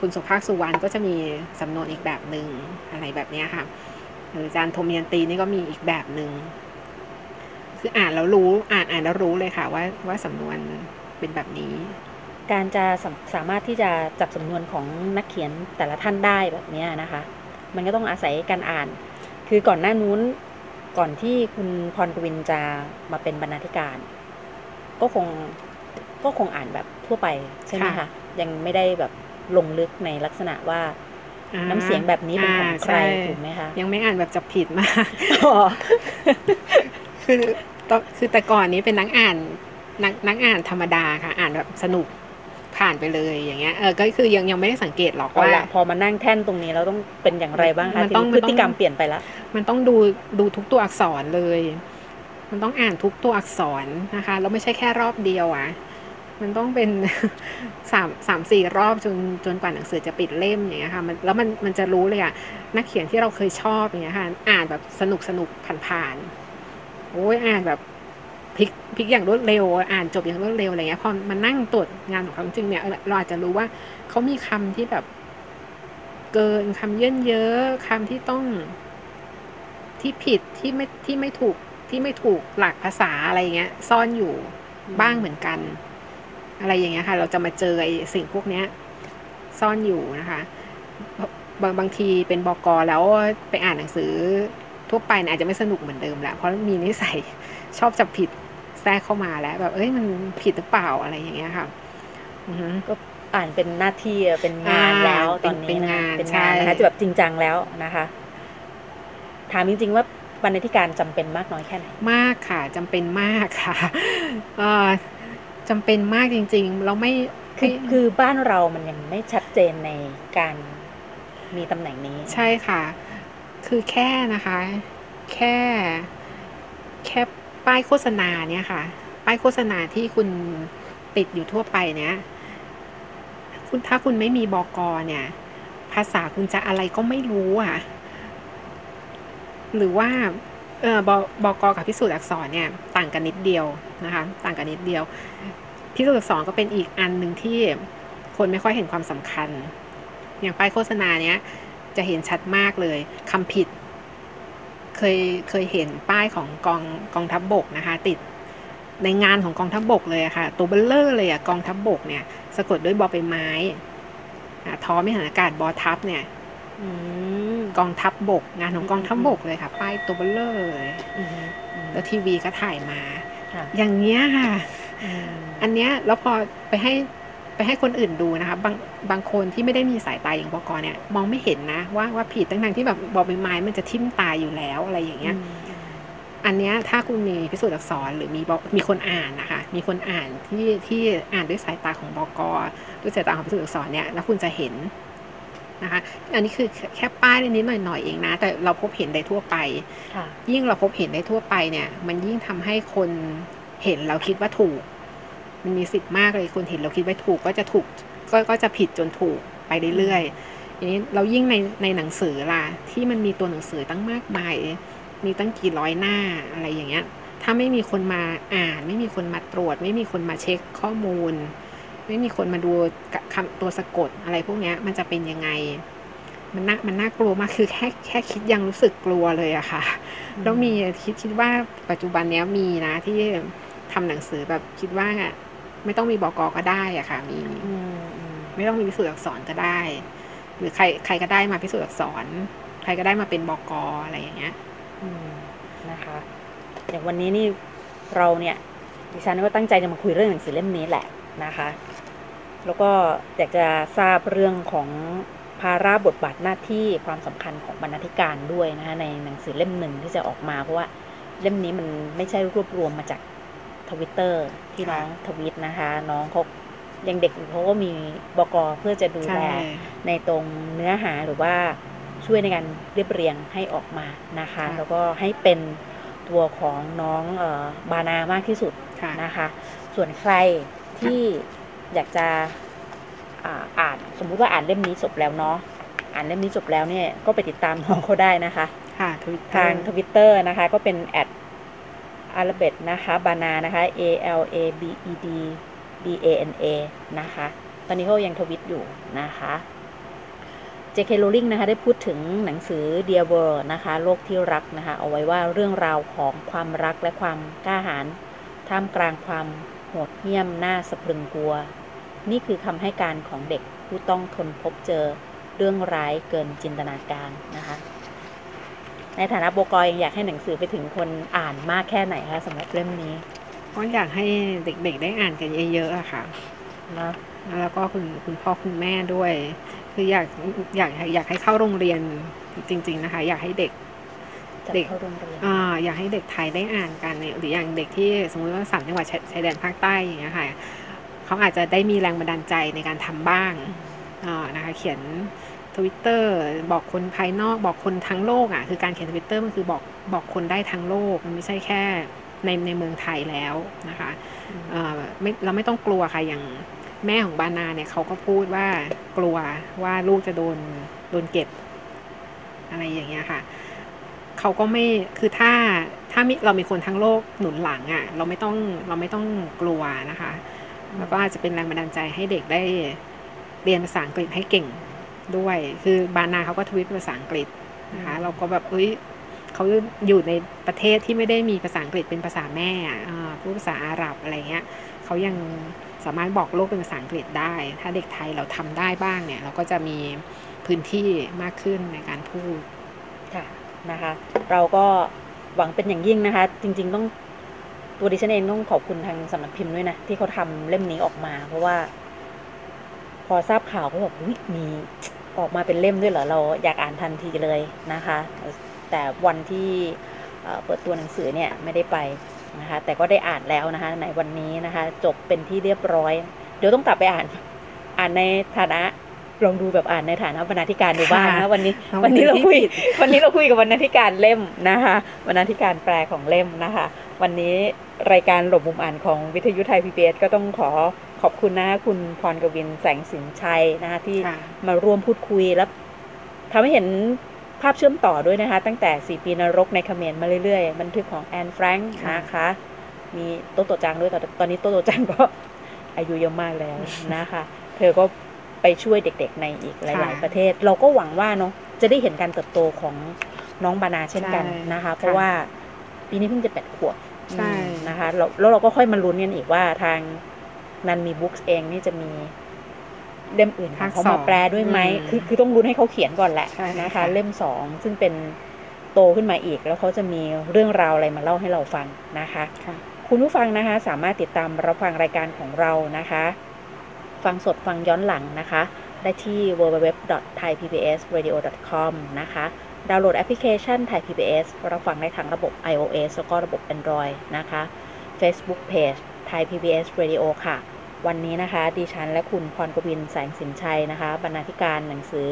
คุณสุภาพสุวรรณก็จะมีสำนวนอีกแบบหนึ่งอะไรแบบนี้ค่ะหรืออาจารย์โทมยันตีนี่ก็มีอีกแบบหนึ่งคืออ่านแล้วรู้อ่านอ่านแล้วรู้เลยค่ะว่าว่าสำนวนเป็นแบบนี้ การจะสสามารถที่จะจับสำนวนของนักเขียนแต่ละท่านได้แบบนี้นะคะ มันก็ต้องอาศัยการอ่าน คือก่อนหน้านู้น ก่อนที่คุณพรกวินจะมาเป็นบรรณาธิการ ก็คงก็คงอ่านแบบทั่วไปใช่ไหมคะยังไม่ได้แบบลงลึกในลักษณะว่าน้ำเสียงแบบนี้เป็นของใครถูกไหมคะยังไม่อ่านแบบจับผิดมากคือคือแต่ก่อนนี้เป็นนักอ่านนักนักอ่านธรรมดาค่ะ อ่านแบบสนุก ผ่านไปเลยอย่างเงี้ยเออก็คือยังยังไม่ได้สังเกตหรอกว่าพอมานั่งแท่นตรงนี้เราต้องเป็นอย่างไรบ้างคะมันต้องพฤติกรรมเปลี่ยนไปแล้วมันต้องดูดูทุกตัวอักษรเลย มันต้องอ่านทุกตัวอักษรนะคะเราไม่ใช่แค่รอบเดียวอะมันต้องเป็นสามสามสี่รอบจนจนกว่าหนังสือจะปิดเล่มอย่างเงี้ยค่ะมันแล้วมันมันจะรู้เลยอะนักเขียนที่เราเคยชอบอย่างเงี้ยค่ะอ่านแบบสนุกสนุกผ่านๆโอ้ยอ่านแบบ พลิกพลิกอย่างรวดเร็ว อ่านจบอย่างรวดเร็วอะไรเงี้ยพอมันนั่งตรวจงานของเขาจริงเนี่ยเราอาจจะรู้ว่าเขามีคำที่แบบ เกินคำเยินเยอะคำที่ต้องที่ผิดที่ไม่ที่ไม่ถูกที่ไม่ถูกหลักภาษาอะไรเงี้ย ซ่อนอยู่บ้างเหมือนกัน อะไรอย่างเงี้ยค่ะ เราจะมาเจอไอ้สิ่งพวกเนี้ย ซ่อนอยู่นะคะบางบางทีเป็นบอกอแล้วไปอ่านหนังสือทั่วไปอาจจะไม่สนุกเหมือนเดิมแหละเพราะมีนิสัยชอบจับผิด แทรกเข้ามาแล้ว แบบเอ้ยมันผิดหรือเปล่าอะไรอย่างเงี้ยค่ะก็อ่านเป็นหน้าที่เป็นงานแล้วตอนนี้เป็นงานเป็นงานนะคะจะแบบจริงจังแล้วนะคะ ถามจริง ๆ ว่าบรรณาธิการจำเป็นมากน้อยแค่ไหนมากค่ะจำเป็นมากค่ะเออจำเป็นมากจริง ๆ เราไม่คือคือบ้านเรามันยังไม่ชัดเจนในการมีตำแหน่งนี้ ใช่ค่ะ คือแค่นะคะ แค่แค่ ป้ายโฆษณาเนี่ยค่ะ ป้ายโฆษณาที่คุณติดอยู่ทั่วไปเนี่ยคุณถ้าคุณไม่มีบอกอเนี่ย ภาษาคุณจะอะไรก็ไม่รู้อะ หรือว่าเออบบอกอกับพิสูจน์อักษรเนี่ย ต่างกันนิดเดียวนะคะ ต่างกันนิดเดียว พิสูจน์อักษรก็เป็นอีกอันหนึ่งที่คนไม่ค่อยเห็นความสำคัญ อย่างป้ายโฆษณาเนี้ยจะเห็นชัดมากเลยคำผิด เคยเคยเห็นป้ายของกองกองทัพบกนะคะ ติดในงานของกองทัพบกเลยอะค่ะ ตัวเบลเลอร์เลยอะกองทัพบบกเนี่ยสะกดด้วยบอใบไม้ท้อไม่หันอากาศบอทับเนี่ยกองทัพบบกงานของกองทัพบบกเลยค่ะ ป้ายตัวเบ้อเร่อเลยแล้วทีวีก็ถ่ายมา อย่างเงี้ยค่ะ อันเนี้ยแล้วพอไปให้ ไปให้คนอื่นดูนะคะบางบางคนที่ไม่ได้มีสายตาอย่างปกรเนี่ยมองไม่เห็นนะว่าว่าผิดตั้งๆที่แบบบอใบไม้มันจะทิ่มตายอยู่แล้วอะไรอย่างเงี้ยอันเนี้ยถ้าคุณมีพิสูจน์อักษรหรือมีมีคนอ่านนะคะ มีคนอ่านที่ที่อ่านด้วยสายตาของบอกด้วยสายตาของพิสูจน์อักษรเนี่ยแล้วคุณจะเห็นนะคะอันนี้คือแค่ป้ายนิดหน่อยๆเองนะ แต่เราพบเห็นได้ทั่วไป ยิ่งเราพบเห็นได้ทั่วไปเนี่ย มันยิ่งทำให้คนเห็นเราคิดว่าถูก มันมีสิทธิ์มากเลยคนเห็นเราคิดว่าถูกก็จะถูกก็ก็จะผิดจนถูกไปเรื่อยๆอันนี้เรายิ่งในในหนังสือล่ะที่มันมีตัวหนังสือตั้งมากมายมีตั้งกี่ร้อยหน้าอะไรอย่างเงี้ย ถ้าไม่มีคนมาอ่าน ไม่มีคนมาตรวจ ไม่มีคนมาเช็คข้อมูล ไม่มีคนมาดูคำตัวสะกดอะไรพวกนี้มันจะเป็นยังไง มันน่ามันน่ากลัวมากคือแค่แค่คิดยังรู้สึกกลัวเลยอะค่ะแล้วมีคิดคิดว่าปัจจุบันนี้มีนะที่ทำหนังสือแบบคิดว่า ไม่ต้องมีบอกอก็ได้อะค่ะ มีไม่ต้องมีพิสูจน์อักษรก็ได้ หรือใครใครก็ได้มาพิสูจน์อักษร ใครก็ได้มาเป็นบอกออะไรอย่างเงี้ยนะคะ อย่างวันนี้นี่เราเนี่ยดิฉันก็ตั้งใจจะมาคุยเรื่องหนังสือเล่มนี้แหละนะคะ แล้วก็อยากจะทราบเรื่องของภาระบทบาทหน้าที่ความสำคัญของบรรณาธิการด้วยนะคะในหนังสือเล่มหนึ่งที่จะออกมาเพราะว่าเล่มนี้มันไม่ใช่รวบรวมมาจาก ทวิตเตอร์ที่น้องทวิตนะคะ น้องเขายังเด็กเขาก็มีบกเพื่อจะดูแลในตรงเนื้อหาหรือว่าช่วยในการเรียบเรียงให้ออกมานะคะ แล้วก็ให้เป็นตัวของน้องบานามากที่สุดนะคะ ส่วนใครที่อยากจะอ่านสมมุติว่าอ่านเล่มนี้จบแล้วเนาะอ่านเล่มนี้จบแล้วเนี่ยก็ไปติดตามน้องเขาได้นะคะทางทวิตเตอร์นะคะ ก็เป็นแอด อาร์เบตนะคะบานานะคะ A L A B E D B A N A นะคะตอนนี้เขายังทวิตอยู่นะคะ J.K. Rowling นะคะได้พูดถึงหนังสือ Dear World นะคะ โลกที่รักนะคะ เอาไว้ว่าเรื่องราวของความรักและความกล้าหาญท่ามกลางความโหดเหี้ยมน่าสะพรึงกลัว นี่คือคำให้การของเด็กผู้ต้องทนพบเจอเรื่องร้ายเกินจินตนาการนะคะ ในฐานะโบกอยอยากให้หนังสือไปถึงคนอ่านมากแค่ไหนคะสำหรับเล่มนี้ก็อยากให้เด็กๆได้อ่านกันเยอะๆอะค่ะนะแล้วก็คุณคุณพ่อคุณแม่ด้วย คืออยากอยากอยากให้เข้าโรงเรียนจริง ๆนะคะ อยากให้เด็กเด็กเข้าโรงเรียนอ่าอยากให้เด็กไทยได้อ่านกันหรืออย่างเด็กที่สมมติว่าสามจังหวัดชายแดนภาคใต้อย่างเงี้ยค่ะเขาอาจจะได้มีแรงบันดาลใจในการทำบ้างอ่านะคะ เขียน ทวิตเตอร์บอกคนภายนอกบอกคนทั้งโลกอะคือการเขียนทวิตเตอร์มันคือบอกบอกคนได้ทั้งโลก มันไม่ใช่แค่ในในเมืองไทยแล้วนะคะเอ่อไม่เราไม่ต้องกลัวค่ะอย่างแม่ของบานาเนี่ยเขาก็พูดว่ากลัวว่าลูกจะโดนโดนเก็บ อะไรอย่างเงี้ยค่ะเขาก็ไม่คือถ้าถ้ามีเรามีคนทั้งโลกหนุนหลังอะ่ะ เราไม่ต้องเราไม่ต้องกลัวนะคะ แล้วก็อาจจะเป็นแรงบันดาลใจให้เด็กได้เรียนภาษาอังกฤษให้เก่ง ด้วย คือบานาเขาก็ทวิตภาษาอังกฤษนะคะเราก็แบบเอ้ยเขาอยู่ในประเทศที่ไม่ได้มีภาษาอังกฤษเป็นภาษาแม่พูดภาษาอาหรับอะไรเงี้ยเขายังสามารถบอกโลกเป็นภาษาอังกฤษได้ ถ้าเด็กไทยเราทำได้บ้างเนี่ย เราก็จะมีพื้นที่มากขึ้นในการพูดค่ะนะคะ เราก็หวังเป็นอย่างยิ่งนะคะ จริง ๆ ต้องตัวดิฉันเองต้องขอบคุณทางสำนักพิมพ์ด้วยนะ ที่เขาทำเล่มนี้ออกมา เพราะว่า พอทราบข่าวก็บอกมี ออกมาเป็นเล่มด้วยเหรอ เราอยากอ่านทันทีเลยนะคะ แต่วันที่เปิดตัวหนังสือเนี่ยไม่ได้ไปนะคะ แต่ก็ได้อ่านแล้วนะคะในวันนี้นะคะ จบเป็นที่เรียบร้อย เดี๋ยวต้องกลับไปอ่าน อ่านในฐานะลองดูแบบอ่านในฐานะบรรณาธิการดูบ้างนะวันนี้ วันนี้เราคุย วันนี้เราคุยกับบรรณาธิการเล่มนะคะบรรณาธิการแปลของเล่มนะคะ วันนี้รายการหลบมุมอ่านของวิทยุไทยพีบีเอสก็ต้องขอข อบคุณนะคุณพรกวินแสงสินชัยนะคะที่มาร่วมพูดคุยแล้วทำให้เห็นภาพเชื่อมต่อด้วยนะคะ ตั้งแต่สี่ปีนรกในเขมรมาเรื่อยๆ บันทึกของแอนแฟรงค์นะคะ มีโตโตจังด้วยตอนนี้โตโตจังก็อายุเยอะมากแล้วนะคะ เธอก็ไปช่วยเด็กๆในอีกหลาย ๆ ประเทศ เราก็หวังว่าเนาะจะได้เห็นการเติบโตของน้องบานาเช่นกันนะคะ เพราะว่าปีนี้เพิ่งจะแปดขวบนะคะแล้วเราก็ค่อยมาลุ้นกันอีกว่าทาง นันมีบุ๊กเองนี่จะมีเล่มอื่นเขามาแปลด้วยไหมคือคือต้องรุ้นให้เขาเขียนก่อนแหละนะคะ เล่มสองซึ่งเป็นโตขึ้นมาอีก แล้วเขาจะมีเรื่องราวอะไรมาเล่าให้เราฟังนะคะคุณผู้ฟังนะคะ สามารถติดตามรับฟังรายการของเรานะคะ ฟังสดฟังย้อนหลังนะคะ ได้ที่ www.thaipbsradio.com นะคะดาวน์โหลดแอปพลิเคชัน Thai PBS รับฟังได้ทั้งระบบ iOS แล้วก็ระบบ Android นะคะ Facebook Page Thai PBS Radio ค่ะ วันนี้นะคะ ดิฉันและคุณพรกบินแสงสินชัยนะคะ บรรณาธิการหนังสือ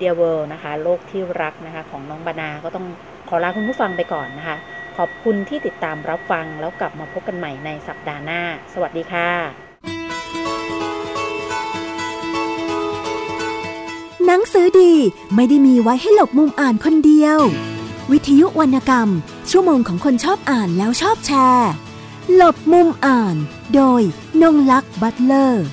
Dear World นะคะ โลกที่รักนะคะ ของน้องบานาก็ต้องขอลาคุณผู้ฟังไปก่อนนะคะ ขอบคุณที่ติดตามรับฟังแล้วกลับมาพบกันใหม่ในสัปดาห์หน้า สวัสดีค่ะ หนังสือดีไม่ได้มีไว้ให้หลบมุมอ่านคนเดียว วิทยุวรรณกรรม ชั่วโมงของคนชอบอ่านแล้วชอบแชร์ หลบมุมอ่าน โดยนงลักษ์บัตเลอร์